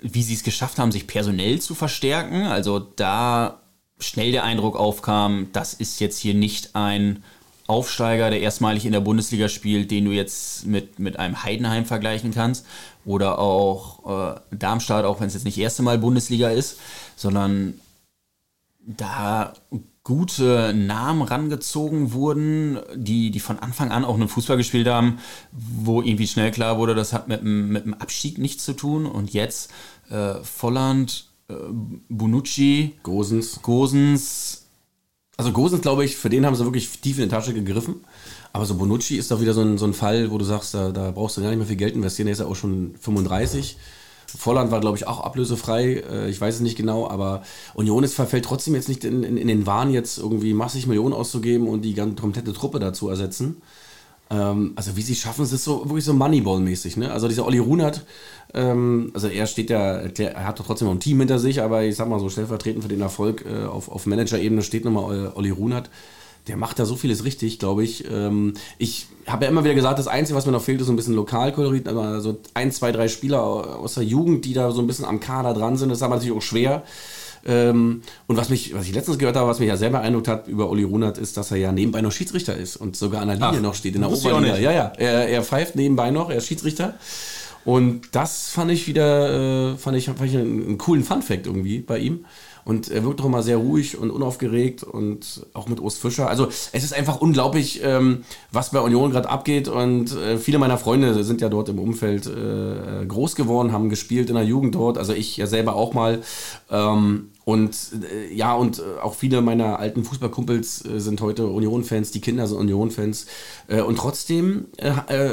wie sie es geschafft haben, sich personell zu verstärken. Also da schnell der Eindruck aufkam, das ist jetzt hier nicht ein Aufsteiger, der erstmalig in der Bundesliga spielt, den du jetzt mit, mit einem Heidenheim vergleichen kannst. Oder auch äh, Darmstadt, auch wenn es jetzt nicht das erste Mal Bundesliga ist, sondern da gute Namen rangezogen wurden, die, die von Anfang an auch einen Fußball gespielt haben, wo irgendwie schnell klar wurde, das hat mit, mit dem Abstieg nichts zu tun. Und jetzt äh, Volland, äh, Bonucci, Gosens. Gosens, also Gosens, glaube ich, für den haben sie wirklich tief in die Tasche gegriffen. Aber so Bonucci ist doch wieder so ein, so ein Fall, wo du sagst, da, da brauchst du gar nicht mehr viel Geld investieren. Der ist ja auch schon 35. Volland war, glaube ich, auch ablösefrei. Äh, ich weiß es nicht genau, aber Union ist verfällt trotzdem jetzt nicht in, in, in, den Wahn, jetzt irgendwie massig Millionen auszugeben und die ganze komplette Truppe dazu ersetzen. Ähm, also wie sie schaffen, es ist so wirklich so Moneyball-mäßig. Ne? Also dieser Olli Runert, ähm, also er steht ja, er hat doch trotzdem noch ein Team hinter sich, aber ich sag mal so stellvertretend für den Erfolg äh, auf, auf Manager-Ebene steht nochmal Olli Runert. Der macht da so vieles richtig, glaube ich. Ähm, ich habe ja immer wieder gesagt, das Einzige, was mir noch fehlt, ist so ein bisschen Lokalkolorit, aber so ein, zwei, drei Spieler aus der Jugend, die da so ein bisschen am Kader dran sind, das ist aber natürlich auch schwer. Ähm, und was mich, was ich letztens gehört habe, was mich ja sehr beeindruckt hat über Olli Runert, ist, dass er ja nebenbei noch Schiedsrichter ist und sogar an der Linie Ach, noch steht in der Oberliga. Ja, ja. Er, er pfeift nebenbei noch, er ist Schiedsrichter. Und das fand ich wieder, äh, fand ich, fand ich einen, einen coolen Fun-Fact irgendwie bei ihm. Und er wirkt doch immer sehr ruhig und unaufgeregt und auch mit Urs Fischer. Also es ist einfach unglaublich, ähm, was bei Union gerade abgeht. Und äh, viele meiner Freunde sind ja dort im Umfeld äh, groß geworden, haben gespielt in der Jugend dort. Also ich ja selber auch mal. Ähm, und äh, ja, und äh, auch viele meiner alten Fußballkumpels äh, sind heute Union-Fans, die Kinder sind Union-Fans. Äh, und trotzdem,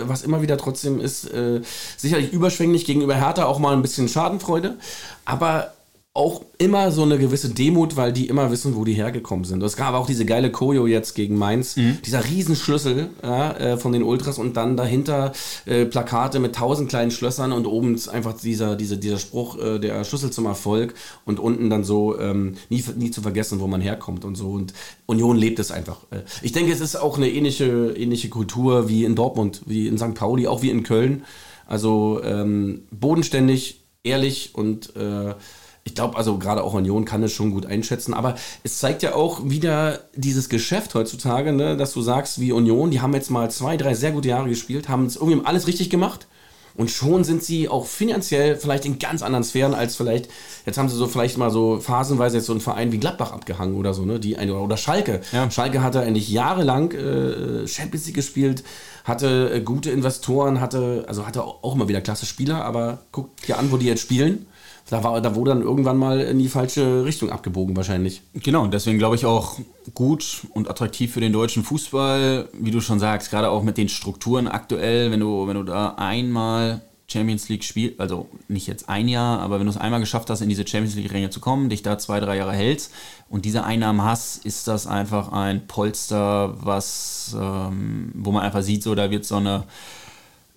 was immer wieder trotzdem ist, sicherlich überschwänglich gegenüber Hertha auch mal ein bisschen Schadenfreude. Aber auch immer so eine gewisse Demut, weil die immer wissen, wo die hergekommen sind. Es gab auch diese geile Koyo jetzt gegen Mainz, mhm. dieser Riesenschlüssel ja, äh, von den Ultras und dann dahinter äh, Plakate mit tausend kleinen Schlössern und oben einfach dieser, dieser, dieser Spruch, äh, der Schlüssel zum Erfolg und unten dann so ähm, nie, nie zu vergessen, wo man herkommt und so. Und Union lebt es einfach. Äh, ich denke, es ist auch eine ähnliche, ähnliche Kultur wie in Dortmund, wie in St. Pauli, auch wie in Köln. Also ähm, bodenständig, ehrlich und äh, ich glaube, also gerade auch Union kann es schon gut einschätzen, aber es zeigt ja auch wieder dieses Geschäft heutzutage, ne, dass du sagst, wie Union, die haben jetzt mal zwei, drei sehr gute Jahre gespielt, haben es irgendwie alles richtig gemacht und schon sind sie auch finanziell vielleicht in ganz anderen Sphären als vielleicht, jetzt haben sie so vielleicht mal so phasenweise jetzt so einen Verein wie Gladbach abgehangen oder so, ne, die oder Schalke. Ja. Schalke hatte eigentlich jahrelang äh, Champions League gespielt, hatte äh, gute Investoren, hatte, also hatte auch immer wieder klasse Spieler, aber guck dir an, wo die jetzt spielen da, war, da wurde dann irgendwann mal in die falsche Richtung abgebogen wahrscheinlich. Genau, und deswegen glaube ich auch gut und attraktiv für den deutschen Fußball, wie du schon sagst, gerade auch mit den Strukturen aktuell, wenn du, wenn du da einmal Champions League spielst, also nicht jetzt ein Jahr, aber wenn du es einmal geschafft hast, in diese Champions League-Ränge zu kommen, dich da zwei, drei Jahre hältst und diese Einnahmen hast, ist das einfach ein Polster, was, ähm, wo man einfach sieht, so da wird so eine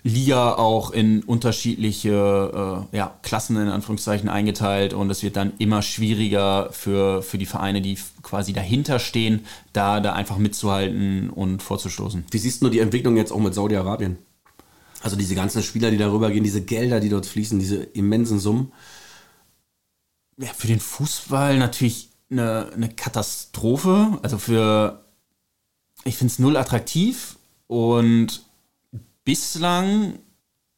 Liga auch in unterschiedliche äh, ja, Klassen in Anführungszeichen eingeteilt und es wird dann immer schwieriger für, für die Vereine, die quasi dahinter stehen, da, da einfach mitzuhalten und vorzustoßen. Wie siehst du die Entwicklung jetzt auch mit Saudi-Arabien? Also diese ganzen Spieler, die darüber gehen, diese Gelder, die dort fließen, diese immensen Summen. Ja, für den Fußball natürlich eine, eine Katastrophe. Also für, ich finde es null attraktiv und bislang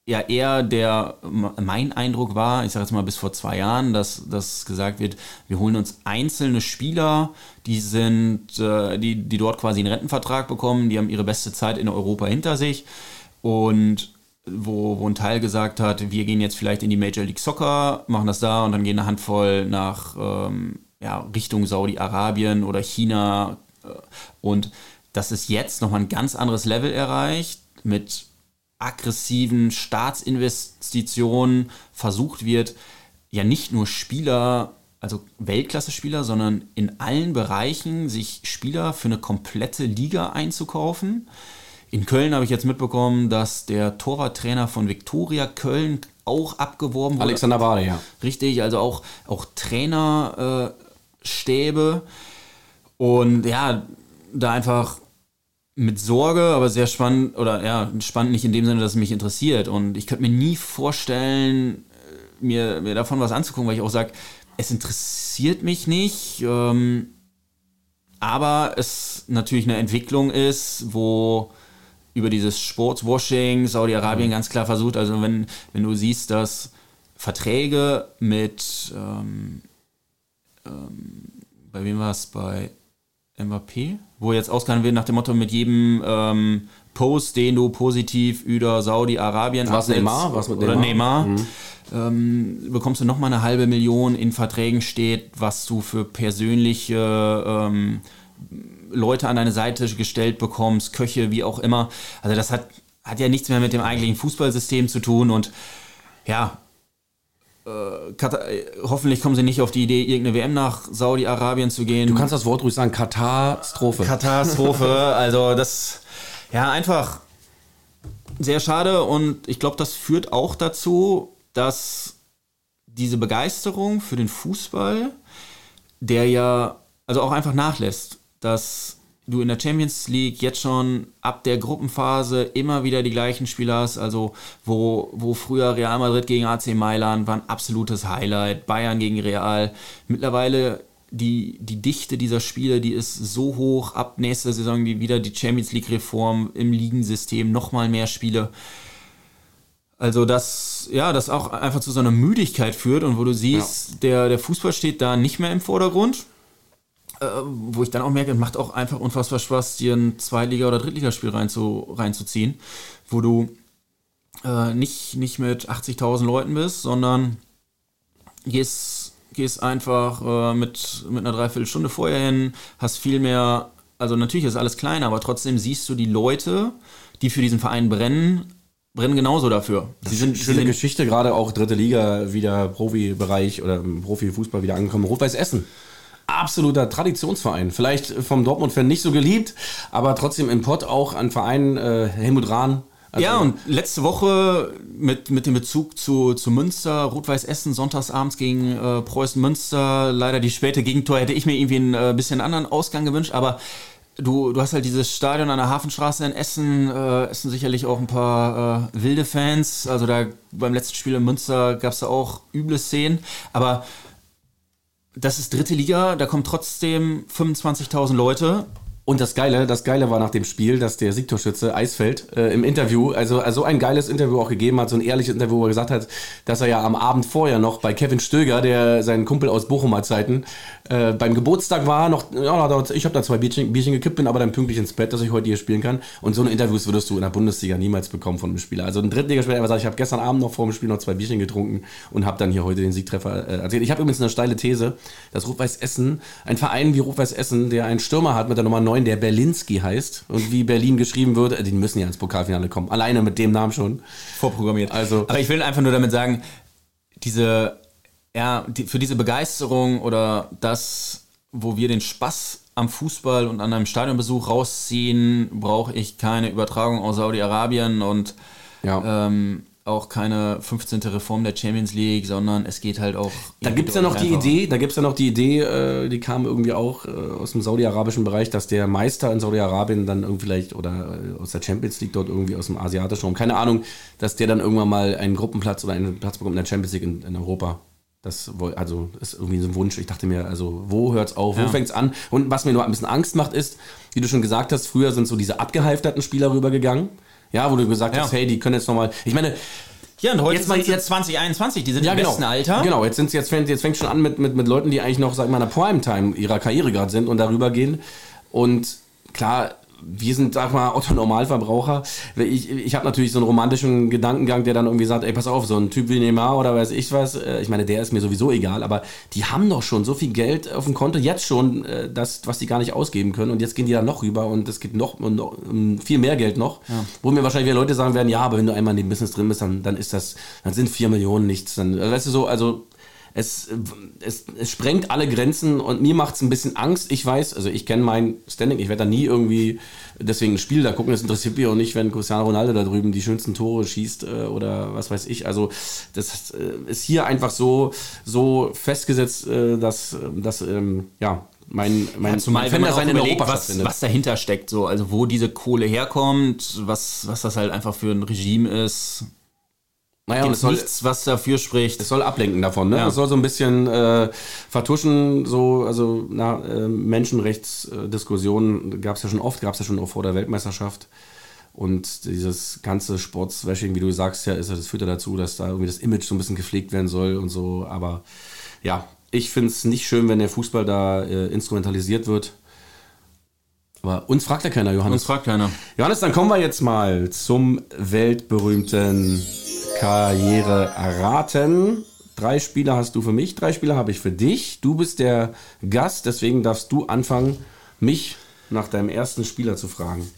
ja eher der, mein Eindruck war, ich sage jetzt mal bis vor zwei Jahren, dass, dass gesagt wird, wir holen uns einzelne Spieler, die sind, äh, die, die dort quasi einen Rentenvertrag bekommen, die haben ihre beste Zeit in Europa hinter sich. Und wo, wo ein Teil gesagt hat, wir gehen jetzt vielleicht in die Major League Soccer, machen das da und dann gehen eine Handvoll nach ähm, ja, Richtung Saudi-Arabien oder China äh, und dass es jetzt nochmal ein ganz anderes Level erreicht mit aggressiven Staatsinvestitionen versucht wird, ja nicht nur Spieler, also Weltklasse-Spieler, sondern in allen Bereichen sich Spieler für eine komplette Liga einzukaufen. In Köln habe ich jetzt mitbekommen, dass der Torwarttrainer von Viktoria Köln auch abgeworben wurde. Alexander Bade, ja. Richtig, also auch, auch Trainerstäbe. Äh, und ja, da einfach mit Sorge, aber sehr spannend, oder ja, spannend nicht in dem Sinne, dass es mich interessiert. Und ich könnte mir nie vorstellen, äh, mir, mir davon was anzugucken, weil ich auch sage, es interessiert mich nicht, ähm, aber es natürlich eine Entwicklung ist, wo über dieses Sportswashing Saudi-Arabien mhm. ganz klar versucht, also wenn, wenn du siehst, dass Verträge mit, ähm, ähm, bei wem war es, bei Mbappé, wo jetzt ausgehandelt wird nach dem Motto, mit jedem ähm, Post, den du positiv über Saudi-Arabien Was Neymar? Was mit Neymar? Oder Neymar. Mhm. Ähm, bekommst du nochmal eine halbe Million in Verträgen steht, was du für persönliche ähm, Leute an deine Seite gestellt bekommst, Köche, wie auch immer. Also das hat, hat ja nichts mehr mit dem eigentlichen Fußballsystem zu tun und ja, Katar, äh, hoffentlich kommen sie nicht auf die Idee, irgendeine WM nach Saudi-Arabien zu gehen. Du kannst das Wort ruhig sagen, Katastrophe. Katastrophe, also das, ja, einfach sehr schade und ich glaube, das führt auch dazu, dass diese Begeisterung für den Fußball, der ja, also auch einfach nachlässt, dass du in der Champions League jetzt schon ab der Gruppenphase immer wieder die gleichen Spieler hast, also wo, wo früher Real Madrid gegen AC Mailand war ein absolutes Highlight, Bayern gegen Real. Mittlerweile die, die Dichte dieser Spiele, die ist so hoch, ab nächster Saison die, wieder die Champions League-Reform im Ligensystem, nochmal mehr Spiele. Also dass ja, das auch einfach zu so einer Müdigkeit führt und wo du siehst, ja. der, der Fußball steht da nicht mehr im Vordergrund. Äh, wo ich dann auch merke, macht auch einfach unfassbar Spaß, dir ein Zweitliga- oder Drittligaspiel reinzu, reinzuziehen, wo du äh, nicht, nicht mit 80.000 Leuten bist, sondern gehst, gehst einfach äh, mit, mit einer Dreiviertelstunde vorher hin, hast viel mehr, also natürlich ist alles kleiner, aber trotzdem siehst du die Leute, die für diesen Verein brennen, brennen genauso dafür. Sie sind schöne sind Geschichte, gerade auch dritte Liga wieder Profibereich oder Profifußball wieder angekommen. Rot-Weiß Essen. Absoluter Traditionsverein. Vielleicht vom Dortmund-Fan nicht so geliebt, aber trotzdem im Pott auch ein Verein, äh, Helmut Rahn, also ja, und letzte Woche mit, mit dem Bezug zu, zu Münster, Rot-Weiß Essen, sonntagsabends gegen äh, Preußen Münster, leider die späte Gegentor, hätte ich mir irgendwie ein äh, bisschen anderen Ausgang gewünscht, aber du, du hast halt dieses Stadion an der Hafenstraße in Essen, äh, Essen sicherlich auch ein paar äh, wilde Fans. Also da beim letzten Spiel in Münster gab es da auch üble Szenen. Aber das ist dritte Liga, da kommen trotzdem 25.000 Leute und das Geile, das Geile war nach dem Spiel, dass der Siegtorschütze Eisfeld äh, im Interview, also, also ein geiles Interview auch gegeben hat, so ein ehrliches Interview, wo er gesagt hat, dass er ja am Abend vorher noch bei Kevin Stöger, der seinen Kumpel aus Bochumer Zeiten, äh, beim Geburtstag war, noch, ja, ich habe da zwei Bierchen, Bierchen gekippt, bin aber dann pünktlich ins Bett, dass ich heute hier spielen kann. Und so eine Interviews würdest du in der Bundesliga niemals bekommen von einem Spieler. Also ein Drittligaspieler, der sagt, ich habe gestern Abend noch vor dem Spiel noch zwei Bierchen getrunken und habe dann hier heute den Siegtreffer äh, erzählt. Ich habe übrigens eine steile These, dass Rot-Weiß Essen, ein Verein wie Rot-Weiß Essen, der einen Stürmer hat mit der Nummer 9, der Berlinski heißt und wie Berlin geschrieben wird, äh, die müssen ja ins Pokalfinale kommen. Alleine mit dem Namen schon. Vorprogrammiert. Also, Aber ich will einfach nur damit sagen, diese, ja, die, für diese Begeisterung oder das, wo wir den Spaß am Fußball und an einem Stadionbesuch rausziehen, brauche ich keine Übertragung aus Saudi-Arabien und ja. ähm, auch keine 15. Reform der Champions League, sondern es geht halt auch. Da gibt es ja noch die Idee, da gibt es ja noch die Idee, äh, die kam irgendwie auch äh, aus dem saudi-arabischen Bereich, dass der Meister in Saudi-Arabien dann irgendwie vielleicht oder äh, aus der Champions League dort irgendwie aus dem asiatischen Raum, keine Ahnung, dass der dann irgendwann mal einen Gruppenplatz oder einen Platz bekommt in der Champions League in, in Europa. Das also ist irgendwie so ein Wunsch. Ich dachte mir, also wo hört's auf, wo ja. fängt's an? Und was mir nur ein bisschen Angst macht, ist, wie du schon gesagt hast, früher sind so diese abgehalfterten Spieler rübergegangen. Ja, wo du gesagt ja. hast, hey, die können jetzt nochmal. Ich meine, ja, und heute jetzt sind jetzt 2021, die sind ja, im genau. besten Alter. Genau, jetzt, sind's, jetzt, fängt, jetzt fängt schon an mit, mit, mit Leuten, die eigentlich noch, sag ich mal, in der Primetime ihrer Karriere gerade sind und darüber gehen. Und klar, wir sind, sag mal, Otto Normalverbraucher. Ich, ich habe natürlich so einen romantischen Gedankengang, der dann irgendwie sagt, ey, pass auf, so ein Typ wie Neymar oder weiß ich was, äh, ich meine, der ist mir sowieso egal, aber die haben doch schon so viel Geld auf dem Konto, jetzt schon, äh, das, was die gar nicht ausgeben können und jetzt gehen die da noch rüber und es gibt noch, noch viel mehr Geld noch, ja. wo mir wahrscheinlich wieder Leute sagen werden, ja, aber wenn du einmal in dem Business drin bist, dann, dann ist das, dann sind vier Millionen nichts, dann, weißt du so, also es, es, es sprengt alle Grenzen und mir macht es ein bisschen Angst. Ich weiß, also ich kenne mein Standing, ich werde da nie irgendwie deswegen ein Spiel da gucken, das interessiert mich auch nicht, wenn Cristiano Ronaldo da drüben die schönsten Tore schießt äh, oder was weiß ich. Also das äh, ist hier einfach so, so festgesetzt, äh, dass, dass ähm, ja, mein, mein, ja, zumal, wenn man auch überlegt, was, was dahinter steckt, so, also wo diese Kohle herkommt, was, was das halt einfach für ein Regime ist. Naja, und es soll, nichts, was dafür spricht. Es soll ablenken davon, ne? Ja. Es soll so ein bisschen äh, vertuschen, so, also na, äh, Menschenrechtsdiskussionen gab es ja schon oft, gab es ja schon auch vor der Weltmeisterschaft. Und dieses ganze Sportswashing, wie du sagst, ja, ist, das führt ja dazu, dass da irgendwie das Image so ein bisschen gepflegt werden soll und so. Aber ja, ich finde es nicht schön, wenn der Fußball da äh, instrumentalisiert wird. Aber uns fragt ja keiner, Johannes. Uns fragt keiner. Johannes, dann kommen wir jetzt mal zum weltberühmten Karriere erraten. Drei Spieler hast du für mich, drei Spieler habe ich für dich. Du bist der Gast, deswegen darfst du anfangen, mich nach deinem ersten Spieler zu fragen.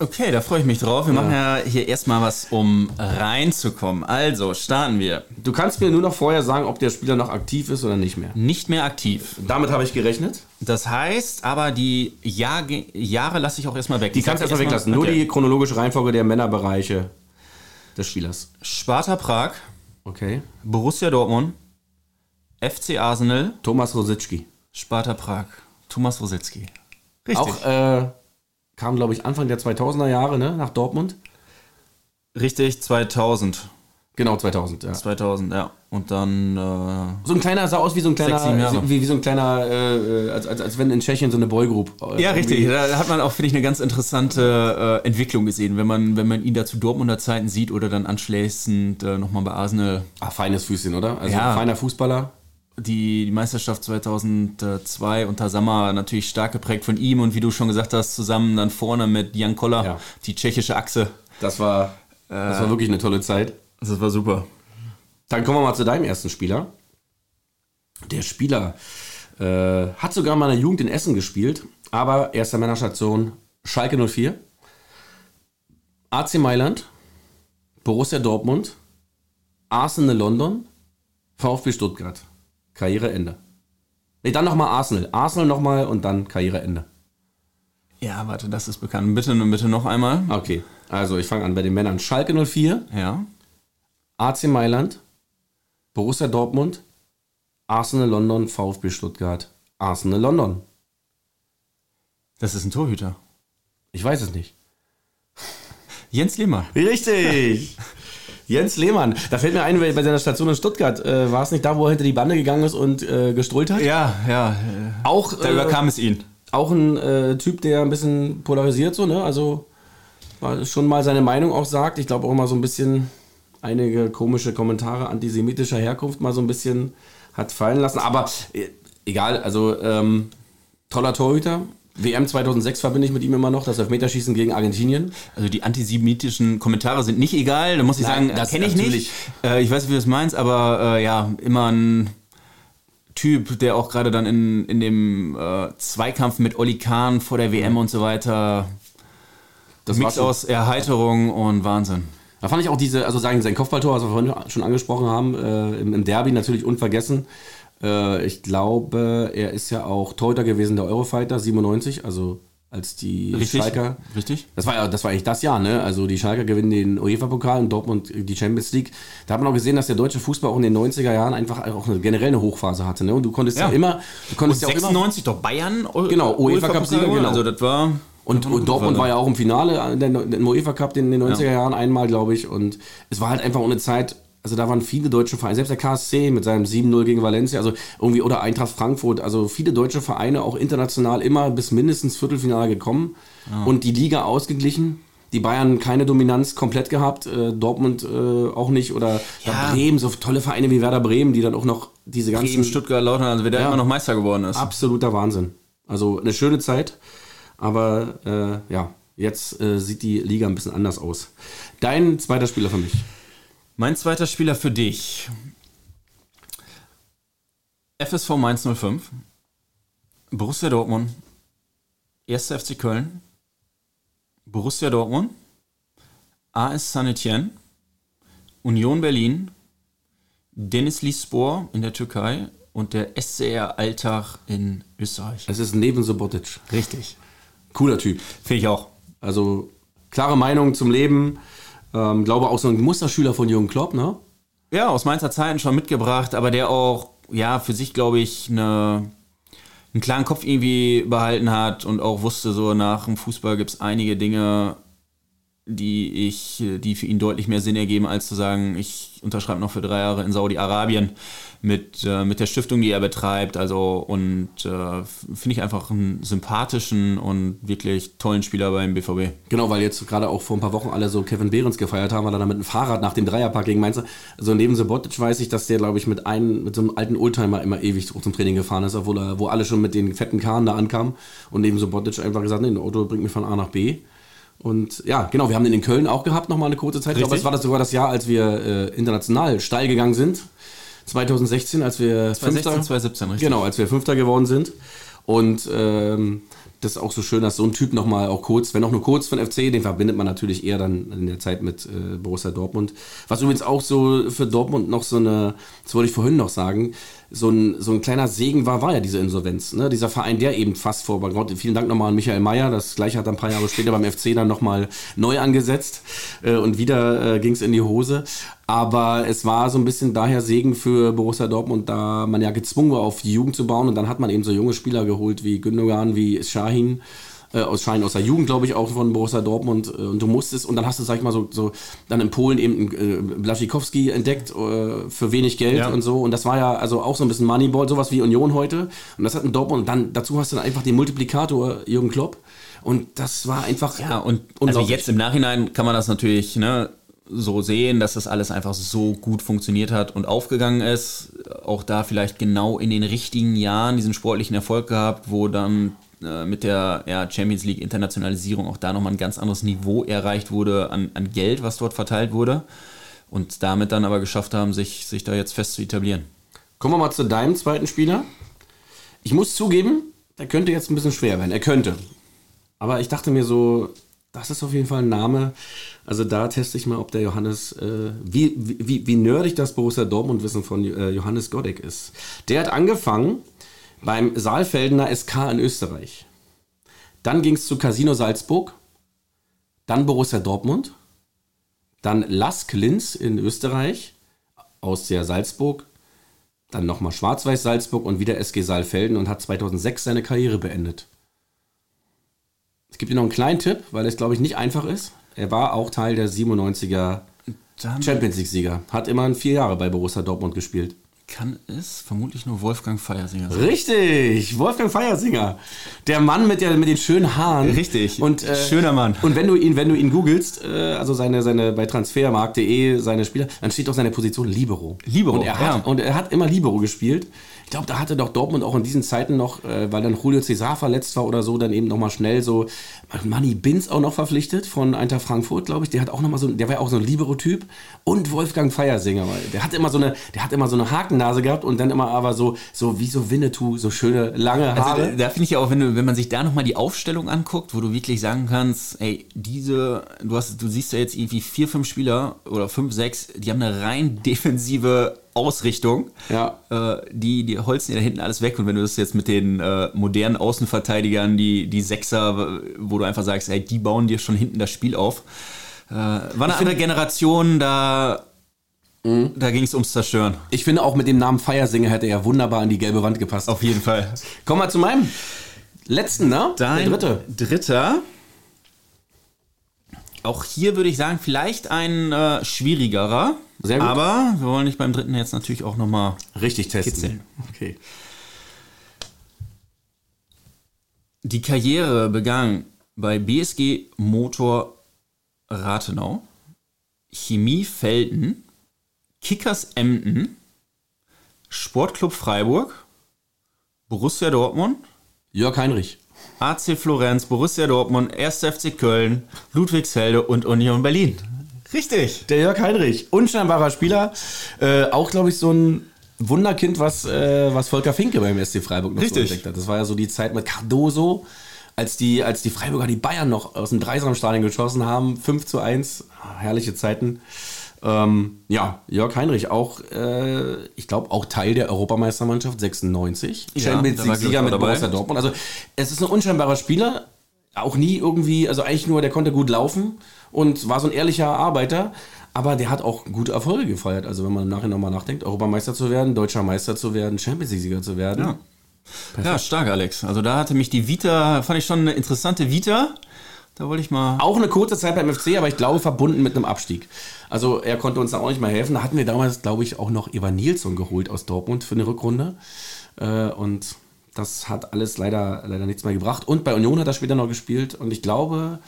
Okay, da freue ich mich drauf. Wir ja. machen ja hier erstmal was, um reinzukommen. Also, starten wir. Du kannst mir nur noch vorher sagen, ob der Spieler noch aktiv ist oder nicht mehr. Nicht mehr aktiv. Damit habe ich gerechnet. Das heißt, aber die Jahr Jahre lasse ich auch erstmal weg. Die kannst du erstmal weglassen. Nur die chronologische Reihenfolge der Männerbereiche des Spielers? Sparta Prag. Okay. Borussia Dortmund. FC Arsenal. Thomas Rositzky. Sparta Prag. Thomas Rositzky. Richtig. Auch äh, kam, glaube ich, Anfang der 2000er Jahre ne, nach Dortmund. Richtig, 2000. Genau, 2000, ja. 2000, ja. Und dann. Äh, so ein kleiner, sah aus wie so ein kleiner, Sechs, wie, wie so ein kleiner, äh, als, als, als wenn in Tschechien so eine Boygroup. äh, ja, richtig. Da hat man auch, finde ich, eine ganz interessante äh, Entwicklung gesehen, wenn man, wenn man ihn da zu Dortmunder Zeiten sieht oder dann anschließend äh, nochmal bei Arsenal Ah, feines Füßchen, oder? Also Ja. feiner Fußballer. die, die Meisterschaft 2002 unter Sammer natürlich stark geprägt von ihm und wie du schon gesagt hast, zusammen dann vorne mit Jan Koller, Ja. die tschechische Achse. Das war, das war wirklich eine tolle Zeit. Das war super. Dann kommen wir mal zu deinem ersten Spieler. Der Spieler äh, hat sogar in der Jugend in Essen gespielt, aber erster Männerstation Schalke 04, AC Mailand, Borussia Dortmund, Arsenal London, VfB Stuttgart. Karriereende. Nee, dann nochmal Arsenal. Arsenal nochmal und dann Karriereende. Ja, warte, das ist bekannt. Bitte, bitte noch einmal. Okay, also ich fange an bei den Männern. Schalke 04, Ja. AC Mailand, Borussia Dortmund, Arsenal London, VfB Stuttgart, Arsenal London. Das ist ein Torhüter. Ich weiß es nicht. Jens Lehmann. Richtig. Jens Lehmann. Da fällt mir ein, bei seiner Station in Stuttgart, äh, war es nicht da, wo er hinter die Bande gegangen ist und äh, gestrollt hat? Ja, ja. Auch, Da äh, überkam es ihn. auch ein äh, Typ, der ein bisschen polarisiert, so, ne? Also schon mal seine Meinung auch sagt. Ich glaube auch mal so ein bisschen einige komische Kommentare antisemitischer Herkunft mal so ein bisschen hat fallen lassen. Aber äh, egal, also ähm, toller Torhüter. WM 2006 verbinde ich mit ihm immer noch, das Elfmeterschießen gegen Argentinien. Also die antisemitischen Kommentare sind nicht egal, da muss ich Nein, sagen, das kenne ich natürlich. nicht. Äh, ich weiß nicht, wie du das meinst, aber äh, ja, immer ein Typ, der auch gerade dann in, in dem äh, Zweikampf mit Oli Kahn vor der WM und so weiter, Das Mix aus Erheiterung und Wahnsinn. Da fand ich auch diese, also sagen, sein Kopfballtor, was wir vorhin schon angesprochen haben, äh, im, im Derby natürlich unvergessen. Äh, ich glaube, er ist ja auch Torhüter gewesen der Eurofighter 97, also als die Schalker. Richtig? Das war ja, das war eigentlich das Jahr, ne? Also die Schalker gewinnen den UEFA-Pokal und Dortmund die Champions League. Da hat man auch gesehen, dass der deutsche Fußball auch in den 90er Jahren einfach auch eine, generell eine Hochphase hatte, ne? Und du konntest ja, Ja. immer, du konntest Und ja auch immer 96 doch Bayern? Genau, UEFA Cup Sieger, genau. Also das war... Und, und Dortmund war ja auch im Finale der, im UEFA Cup in den 90er Jahren einmal, glaube ich. Und es war halt einfach ohne Zeit. Also da waren viele deutsche Vereine, selbst der KSC mit seinem 7-0 gegen Valencia, also irgendwie oder Eintracht Frankfurt, also viele deutsche Vereine auch international immer bis mindestens Viertelfinale gekommen und die Liga ausgeglichen. Die Bayern keine Dominanz komplett gehabt, äh, Dortmund äh, auch nicht oder ja. Ja. Bremen, so tolle Vereine wie Werder Bremen, die dann auch noch diese ganzen Bremen, Stuttgart, Lautern, also wer da Ja. immer noch Meister geworden ist. Absoluter Wahnsinn. Also eine schöne Zeit, aber äh, ja, jetzt äh, sieht die Liga ein bisschen anders aus. Dein zweiter Spieler für mich. Mein zweiter Spieler für dich. FSV Mainz 05, Borussia Dortmund, 1. FC Köln, Borussia Dortmund, AS Saint-Etienne, Union Berlin, Dennis Lispor in der Türkei und der SCR Alltag in Österreich. Es ist neben Sobotic. Richtig. Cooler Typ. Finde ich auch. Also klare Meinung zum Leben. Ähm, glaube auch so ein Musterschüler von Jürgen Klopp, ne? Ja, aus Mainzer Zeiten schon mitgebracht, aber der auch, ja, für sich, glaube ich, eine, einen klaren Kopf irgendwie behalten hat und auch wusste, so nach dem Fußball gibt es einige Dinge, die ich, die für ihn deutlich mehr Sinn ergeben, als zu sagen, ich unterschreibe noch für drei Jahre in Saudi-Arabien mit, äh, mit der Stiftung, die er betreibt. Also und äh, finde ich einfach einen sympathischen und wirklich tollen Spieler beim BVB. Genau, weil jetzt gerade auch vor ein paar Wochen alle so Kevin Behrens gefeiert haben, weil er da mit einem Fahrrad nach dem Dreierpack gegen Mainz. Also neben Sobotic weiß ich, dass der, glaube ich, mit einem, mit so einem alten Oldtimer immer ewig zum Training gefahren ist, obwohl er, wo alle schon mit den fetten Karren da ankamen. Und neben Sobotic einfach gesagt, nee, ein Auto bringt mich von A nach B. Und ja, genau, wir haben den in Köln auch gehabt, nochmal eine kurze Zeit. Ich glaube, Richtig. es war das sogar das Jahr, als wir äh, international steil gegangen sind. 2016, als wir 2016, Fünfter- 2017, richtig. Genau, als wir Fünfter geworden sind. Und ähm, das ist auch so schön, dass so ein Typ nochmal auch kurz, wenn auch nur kurz von FC, den verbindet man natürlich eher dann in der Zeit mit äh, Borussia Dortmund. Was übrigens auch so für Dortmund noch so eine, das wollte ich vorhin noch sagen, so ein, so ein kleiner Segen war, war ja diese Insolvenz. Ne? Dieser Verein, der eben fast vor Bankrott. Vielen Dank nochmal an Michael Mayer. Das gleiche hat er ein paar Jahre später beim FC dann nochmal neu angesetzt. Äh, und wieder äh, ging es in die Hose. Aber es war so ein bisschen daher Segen für Borussia Dortmund, da man ja gezwungen war, auf die Jugend zu bauen. Und dann hat man eben so junge Spieler geholt wie Gündogan, wie Shahin. Äh, aus Schein aus der Jugend, glaube ich, auch von Borussia Dortmund. Äh, und du musstest, und dann hast du, sag ich mal, so, so dann in Polen eben äh, Blaszczykowski entdeckt äh, für wenig Geld Ja. und so. Und das war ja also auch so ein bisschen Moneyball, sowas wie Union heute. Und das hat in Dortmund. Und dann dazu hast du dann einfach den Multiplikator Jürgen Klopp. Und das war einfach. Ja, und also jetzt im Nachhinein kann man das natürlich ne, so sehen, dass das alles einfach so gut funktioniert hat und aufgegangen ist. Auch da vielleicht genau in den richtigen Jahren diesen sportlichen Erfolg gehabt, wo dann mit der ja, Champions League Internationalisierung auch da nochmal ein ganz anderes Niveau erreicht wurde an, an Geld, was dort verteilt wurde. Und damit dann aber geschafft haben, sich, sich da jetzt fest zu etablieren. Kommen wir mal zu deinem zweiten Spieler. Ich muss zugeben, der könnte jetzt ein bisschen schwer werden. Er könnte. Aber ich dachte mir so, das ist auf jeden Fall ein Name. Also da teste ich mal, ob der Johannes, äh, wie, wie, wie nerdig das Borussia Dortmund-Wissen von äh, Johannes Godek ist. Der hat angefangen beim Saalfeldener SK in Österreich. Dann ging es zu Casino Salzburg. Dann Borussia Dortmund. Dann Lask Linz in Österreich aus der Salzburg dann nochmal Schwarz-Weiß Salzburg und wieder SG Saalfelden und hat 2006 seine Karriere beendet. Es gibt hier noch einen kleinen Tipp, weil es, glaube ich, nicht einfach ist. Er war auch Teil der 97er Dann Champions League-Sieger. Hat immerhin vier Jahre bei Borussia Dortmund gespielt. Kann es vermutlich nur Wolfgang Feiersinger sein. Richtig, Wolfgang Feiersinger. Der Mann mit, der, mit den schönen Haaren. Richtig, Und, äh, schöner Mann. Und wenn du ihn, wenn du ihn googelst, äh, also seine, seine, bei transfermarkt.de, seine Spieler, dann steht auch seine Position Libero. Libero, Und er hat, ja. und er hat immer Libero gespielt. Ich glaube, da hatte doch Dortmund auch in diesen Zeiten noch, äh, weil dann Julio Cesar verletzt war oder so, dann eben nochmal schnell so Manny Binz auch noch verpflichtet von Eintracht Frankfurt, glaube ich. Der hat auch noch mal so, der war ja auch so ein Libero-Typ. Und Wolfgang Feiersinger, weil der hat immer so eine, der hat immer so eine Hakennase gehabt und dann immer aber so, so wie so Winnetou, so schöne lange Haare. Also, da finde ich ja auch, wenn, du, wenn man sich da nochmal die Aufstellung anguckt, wo du wirklich sagen kannst, ey, diese, du hast, du siehst ja jetzt irgendwie vier, fünf Spieler oder fünf, sechs, die haben eine rein defensive Ausrichtung. Ja. Äh, die, die holzen dir da hinten alles weg. Und wenn du das jetzt mit den äh, modernen Außenverteidigern, die, die Sechser, wo du einfach sagst, ey, die bauen dir schon hinten das Spiel auf. Äh, war eine andere Generation, da, da ging es ums Zerstören. Ich finde auch mit dem Namen Feiersinger hätte er wunderbar an die gelbe Wand gepasst. Auf jeden Fall. Kommen wir zu meinem letzten, ne? Dein Der dritte. Dritter. Auch hier würde ich sagen, vielleicht ein äh, schwierigerer. Sehr gut. Aber wir wollen nicht beim dritten jetzt natürlich auch nochmal. Richtig testen. Kitzeln. Okay. Die Karriere begann bei BSG Motor Rathenau, Chemie Felden, Kickers Emden, Sportclub Freiburg, Borussia Dortmund, Jörg Heinrich. AC Florenz, Borussia Dortmund, 1. FC Köln, Ludwigsfelde und Union Berlin. Richtig. Der Jörg Heinrich. Unscheinbarer Spieler. Äh, auch, glaube ich, so ein Wunderkind, was, äh, was Volker Finke beim SC Freiburg noch so Richtig. entdeckt hat. Das war ja so die Zeit mit Cardoso, als die, als die Freiburger die Bayern noch aus dem Dreisamstadion geschossen haben. 5 zu 1. Ah, herrliche Zeiten. Ähm, ja, Jörg Heinrich auch, äh, ich glaube, auch Teil der Europameistermannschaft 96. Ja, Champions League-Sieger mit dabei. Borussia Dortmund. Also, es ist ein unscheinbarer Spieler. Auch nie irgendwie, also eigentlich nur, der konnte gut laufen und war so ein ehrlicher Arbeiter. Aber der hat auch gute Erfolge gefeiert. Also, wenn man im Nachhinein nochmal nachdenkt, Europameister zu werden, deutscher Meister zu werden, Champions League-Sieger zu werden. Ja. Ja, stark, Alex. Also da hatte mich die Vita, fand ich schon eine interessante Vita. Da wollte ich mal. Auch eine kurze Zeit beim FC, aber ich glaube verbunden mit einem Abstieg. Also er konnte uns da auch nicht mal helfen. Da hatten wir damals, glaube ich, auch noch Evan Nilsson geholt aus Dortmund für eine Rückrunde. Äh, und das hat alles leider, leider nichts mehr gebracht. Und bei Union hat er später noch gespielt. Und ich glaube,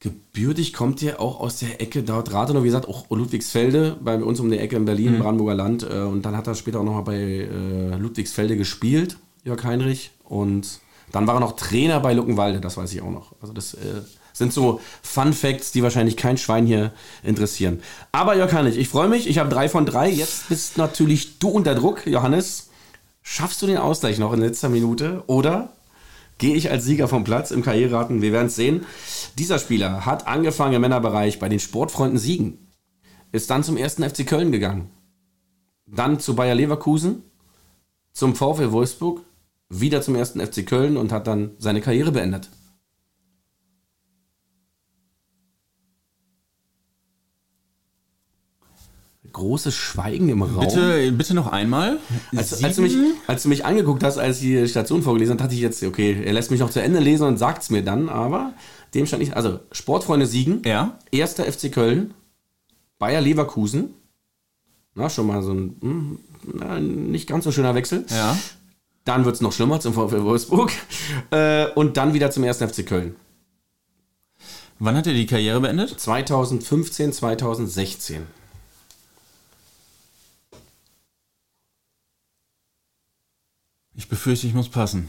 gebürtig kommt er auch aus der Ecke dort Rathenow, wie gesagt, auch Ludwigsfelde, bei uns um die Ecke in Berlin, Brandenburger Land. Äh, und dann hat er später auch nochmal bei äh, Ludwigsfelde gespielt, Jörg Heinrich. Und dann war er noch Trainer bei Luckenwalde, das weiß ich auch noch. Also das äh, sind so Fun Facts, die wahrscheinlich kein Schwein hier interessieren. Aber Jörg Heinrich, ich freue mich, ich habe drei von drei. Jetzt bist natürlich du unter Druck, Johannes. Schaffst du den Ausgleich noch in letzter Minute oder gehe ich als Sieger vom Platz im Karriereraten? Wir werden es sehen. Dieser Spieler hat angefangen im Männerbereich bei den Sportfreunden Siegen, ist dann zum ersten FC Köln gegangen, dann zu Bayer Leverkusen, zum VfL Wolfsburg, wieder zum ersten FC Köln und hat dann seine Karriere beendet. großes Schweigen im Raum. Bitte, bitte noch einmal. Als, als, du mich, als du mich angeguckt hast, als die Station vorgelesen hat, dachte ich jetzt, okay, er lässt mich noch zu Ende lesen und sagt es mir dann, aber dem stand nicht. Also, Sportfreunde Siegen, Ja. erster FC Köln, Bayer Leverkusen, na, schon mal so ein hm, na, nicht ganz so schöner Wechsel. Ja. Dann wird es noch schlimmer zum VfL Wolfsburg äh, und dann wieder zum ersten FC Köln. Wann hat er die Karriere beendet? 2015, 2016. Ich befürchte, ich muss passen.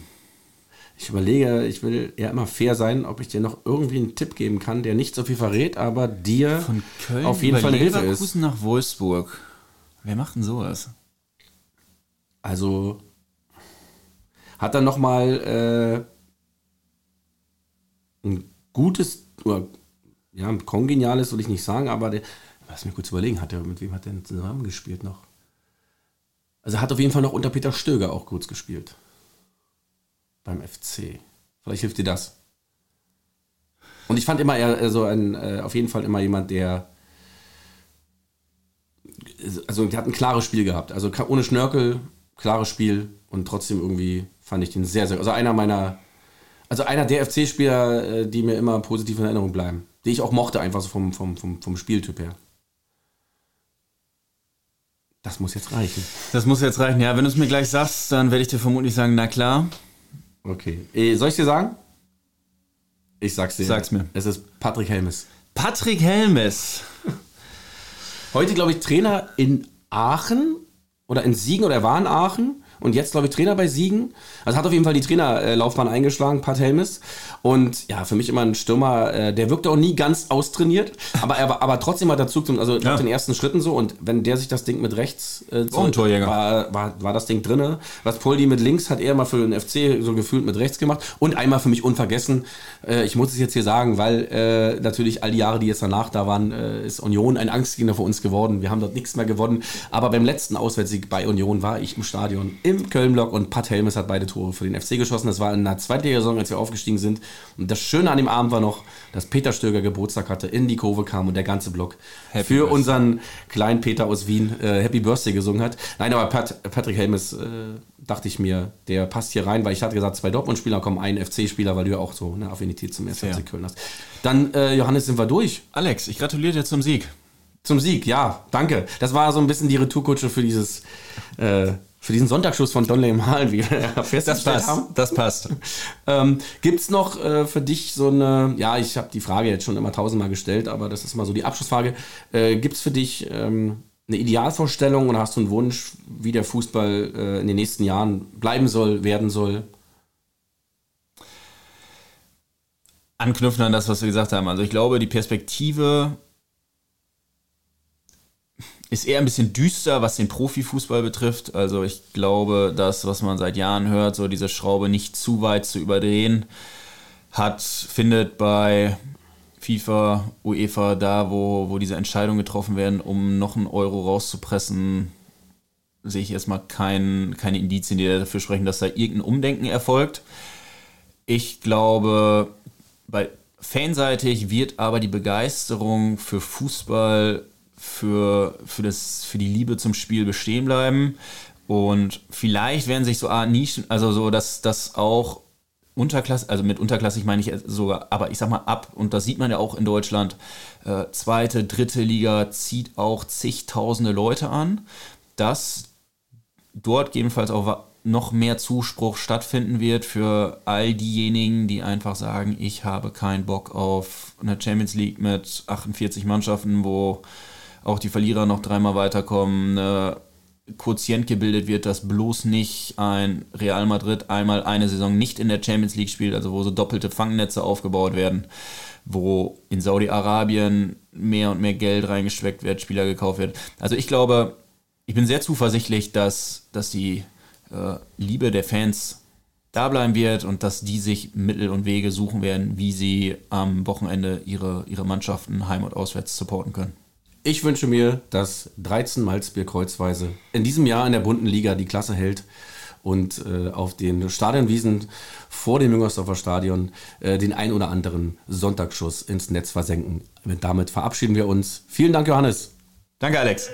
Ich überlege, ich will ja immer fair sein, ob ich dir noch irgendwie einen Tipp geben kann, der nicht so viel verrät, aber dir Von Köln auf jeden Fall eine Hilfe ist. Leverkusen nach Wolfsburg. Wer macht denn sowas? Also hat er nochmal äh, ein gutes, oder ja, ein kongeniales will ich nicht sagen, aber der, lass mich kurz überlegen, hat er, mit wem hat er denn zusammen gespielt noch? Also hat auf jeden Fall noch unter Peter Stöger auch kurz gespielt. Beim FC. Vielleicht hilft dir das. Und ich fand immer er, so ein, äh, auf jeden Fall immer jemand, der also der hat ein klares Spiel gehabt. Also ohne Schnörkel, klares Spiel und trotzdem irgendwie fand ich den sehr, sehr. Also einer meiner, also einer der FC-Spieler, äh, die mir immer positiv in Erinnerung bleiben. Die ich auch mochte, einfach so vom, vom, vom, vom Spieltyp her. Das muss jetzt reichen. Das muss jetzt reichen. Ja, wenn du es mir gleich sagst, dann werde ich dir vermutlich sagen, na klar. Okay. Äh, soll ich dir sagen? Ich sag's dir. Sag's mir. Es ist Patrick Helmes. Patrick Helmes. Heute, glaube ich, Trainer in Aachen oder in Siegen oder er war in Aachen und jetzt, glaube ich, Trainer bei Siegen. Also hat auf jeden Fall die Trainerlaufbahn eingeschlagen, Pat Helmes. Und ja, für mich immer ein Stürmer, äh, der wirkte auch nie ganz austrainiert, aber er war aber trotzdem hat er Zug zum, also Ja. auf den ersten Schritten so. Und wenn der sich das Ding mit rechts äh, Torjäger. war, war, war das Ding drinne. Was Poldi mit links hat er mal für den FC so gefühlt mit rechts gemacht. Und einmal für mich unvergessen, äh, ich muss es jetzt hier sagen, weil äh, natürlich all die Jahre, die jetzt danach da waren, äh, ist Union ein Angstgegner für uns geworden. Wir haben dort nichts mehr gewonnen. Aber beim letzten Auswärtssieg bei Union war ich im Stadion im Köln-Block und Pat Helmes hat beide Tore für den FC geschossen. Das war in der Zweitligasaison, als wir aufgestiegen sind. Und das Schöne an dem Abend war noch, dass Peter Stöger Geburtstag hatte, in die Kurve kam und der ganze Block Happy für Birthday. unseren kleinen Peter aus Wien äh, Happy Birthday gesungen hat. Nein, aber Pat, Patrick Helmes, äh, dachte ich mir, der passt hier rein, weil ich hatte gesagt, zwei Dortmund-Spieler kommen, ein FC-Spieler, weil du ja auch so eine Affinität zum 1. Fair. FC Köln hast. Dann, äh, Johannes, sind wir durch. Alex, ich gratuliere dir zum Sieg. Zum Sieg, ja, danke. Das war so ein bisschen die Retourkutsche für dieses, äh, für diesen Sonntagsschuss von Donley Malen, wie wir festgestellt haben. Das passt. Ähm, Gibt es noch äh, für dich so eine, ja, ich habe die Frage jetzt schon immer tausendmal gestellt, aber das ist mal so die Abschlussfrage. Äh, Gibt es für dich ähm, eine Idealvorstellung oder hast du einen Wunsch, wie der Fußball äh, in den nächsten Jahren bleiben soll, werden soll? Anknüpfen an das, was wir gesagt haben. Also ich glaube, die Perspektive ist eher ein bisschen düster, was den Profifußball betrifft. Also ich glaube, das, was man seit Jahren hört, so diese Schraube nicht zu weit zu überdrehen, hat, findet bei FIFA, UEFA da, wo, wo diese Entscheidungen getroffen werden, um noch einen Euro rauszupressen, sehe ich erstmal kein, keine Indizien, die dafür sprechen, dass da irgendein Umdenken erfolgt. Ich glaube, bei fanseitig wird aber die Begeisterung für Fußball, für, für, das, für die Liebe zum Spiel bestehen bleiben. Und vielleicht werden sich so Art Nischen, also so, dass das auch Unterklasse, also mit unterklassig meine ich sogar, aber ich sag mal ab, und das sieht man ja auch in Deutschland, äh, zweite, dritte Liga zieht auch zigtausende Leute an, dass dort gegebenenfalls auch noch mehr Zuspruch stattfinden wird für all diejenigen, die einfach sagen, ich habe keinen Bock auf eine Champions League mit 48 Mannschaften, wo auch die Verlierer noch dreimal weiterkommen, eine Quotient gebildet wird, dass bloß nicht ein Real Madrid einmal eine Saison nicht in der Champions League spielt, also wo so doppelte Fangnetze aufgebaut werden, wo in Saudi-Arabien mehr und mehr Geld reingesteckt wird, Spieler gekauft wird. Also ich glaube, ich bin sehr zuversichtlich, dass, dass die äh, Liebe der Fans da bleiben wird und dass die sich Mittel und Wege suchen werden, wie sie am Wochenende ihre, ihre Mannschaften heim- und auswärts supporten können. Ich wünsche mir, dass 13 Malzbier kreuzweise in diesem Jahr in der bunten Liga die Klasse hält und äh, auf den Stadionwiesen vor dem Müngersdorfer Stadion äh, den ein oder anderen Sonntagsschuss ins Netz versenken. Damit verabschieden wir uns. Vielen Dank, Johannes. Danke, Alex.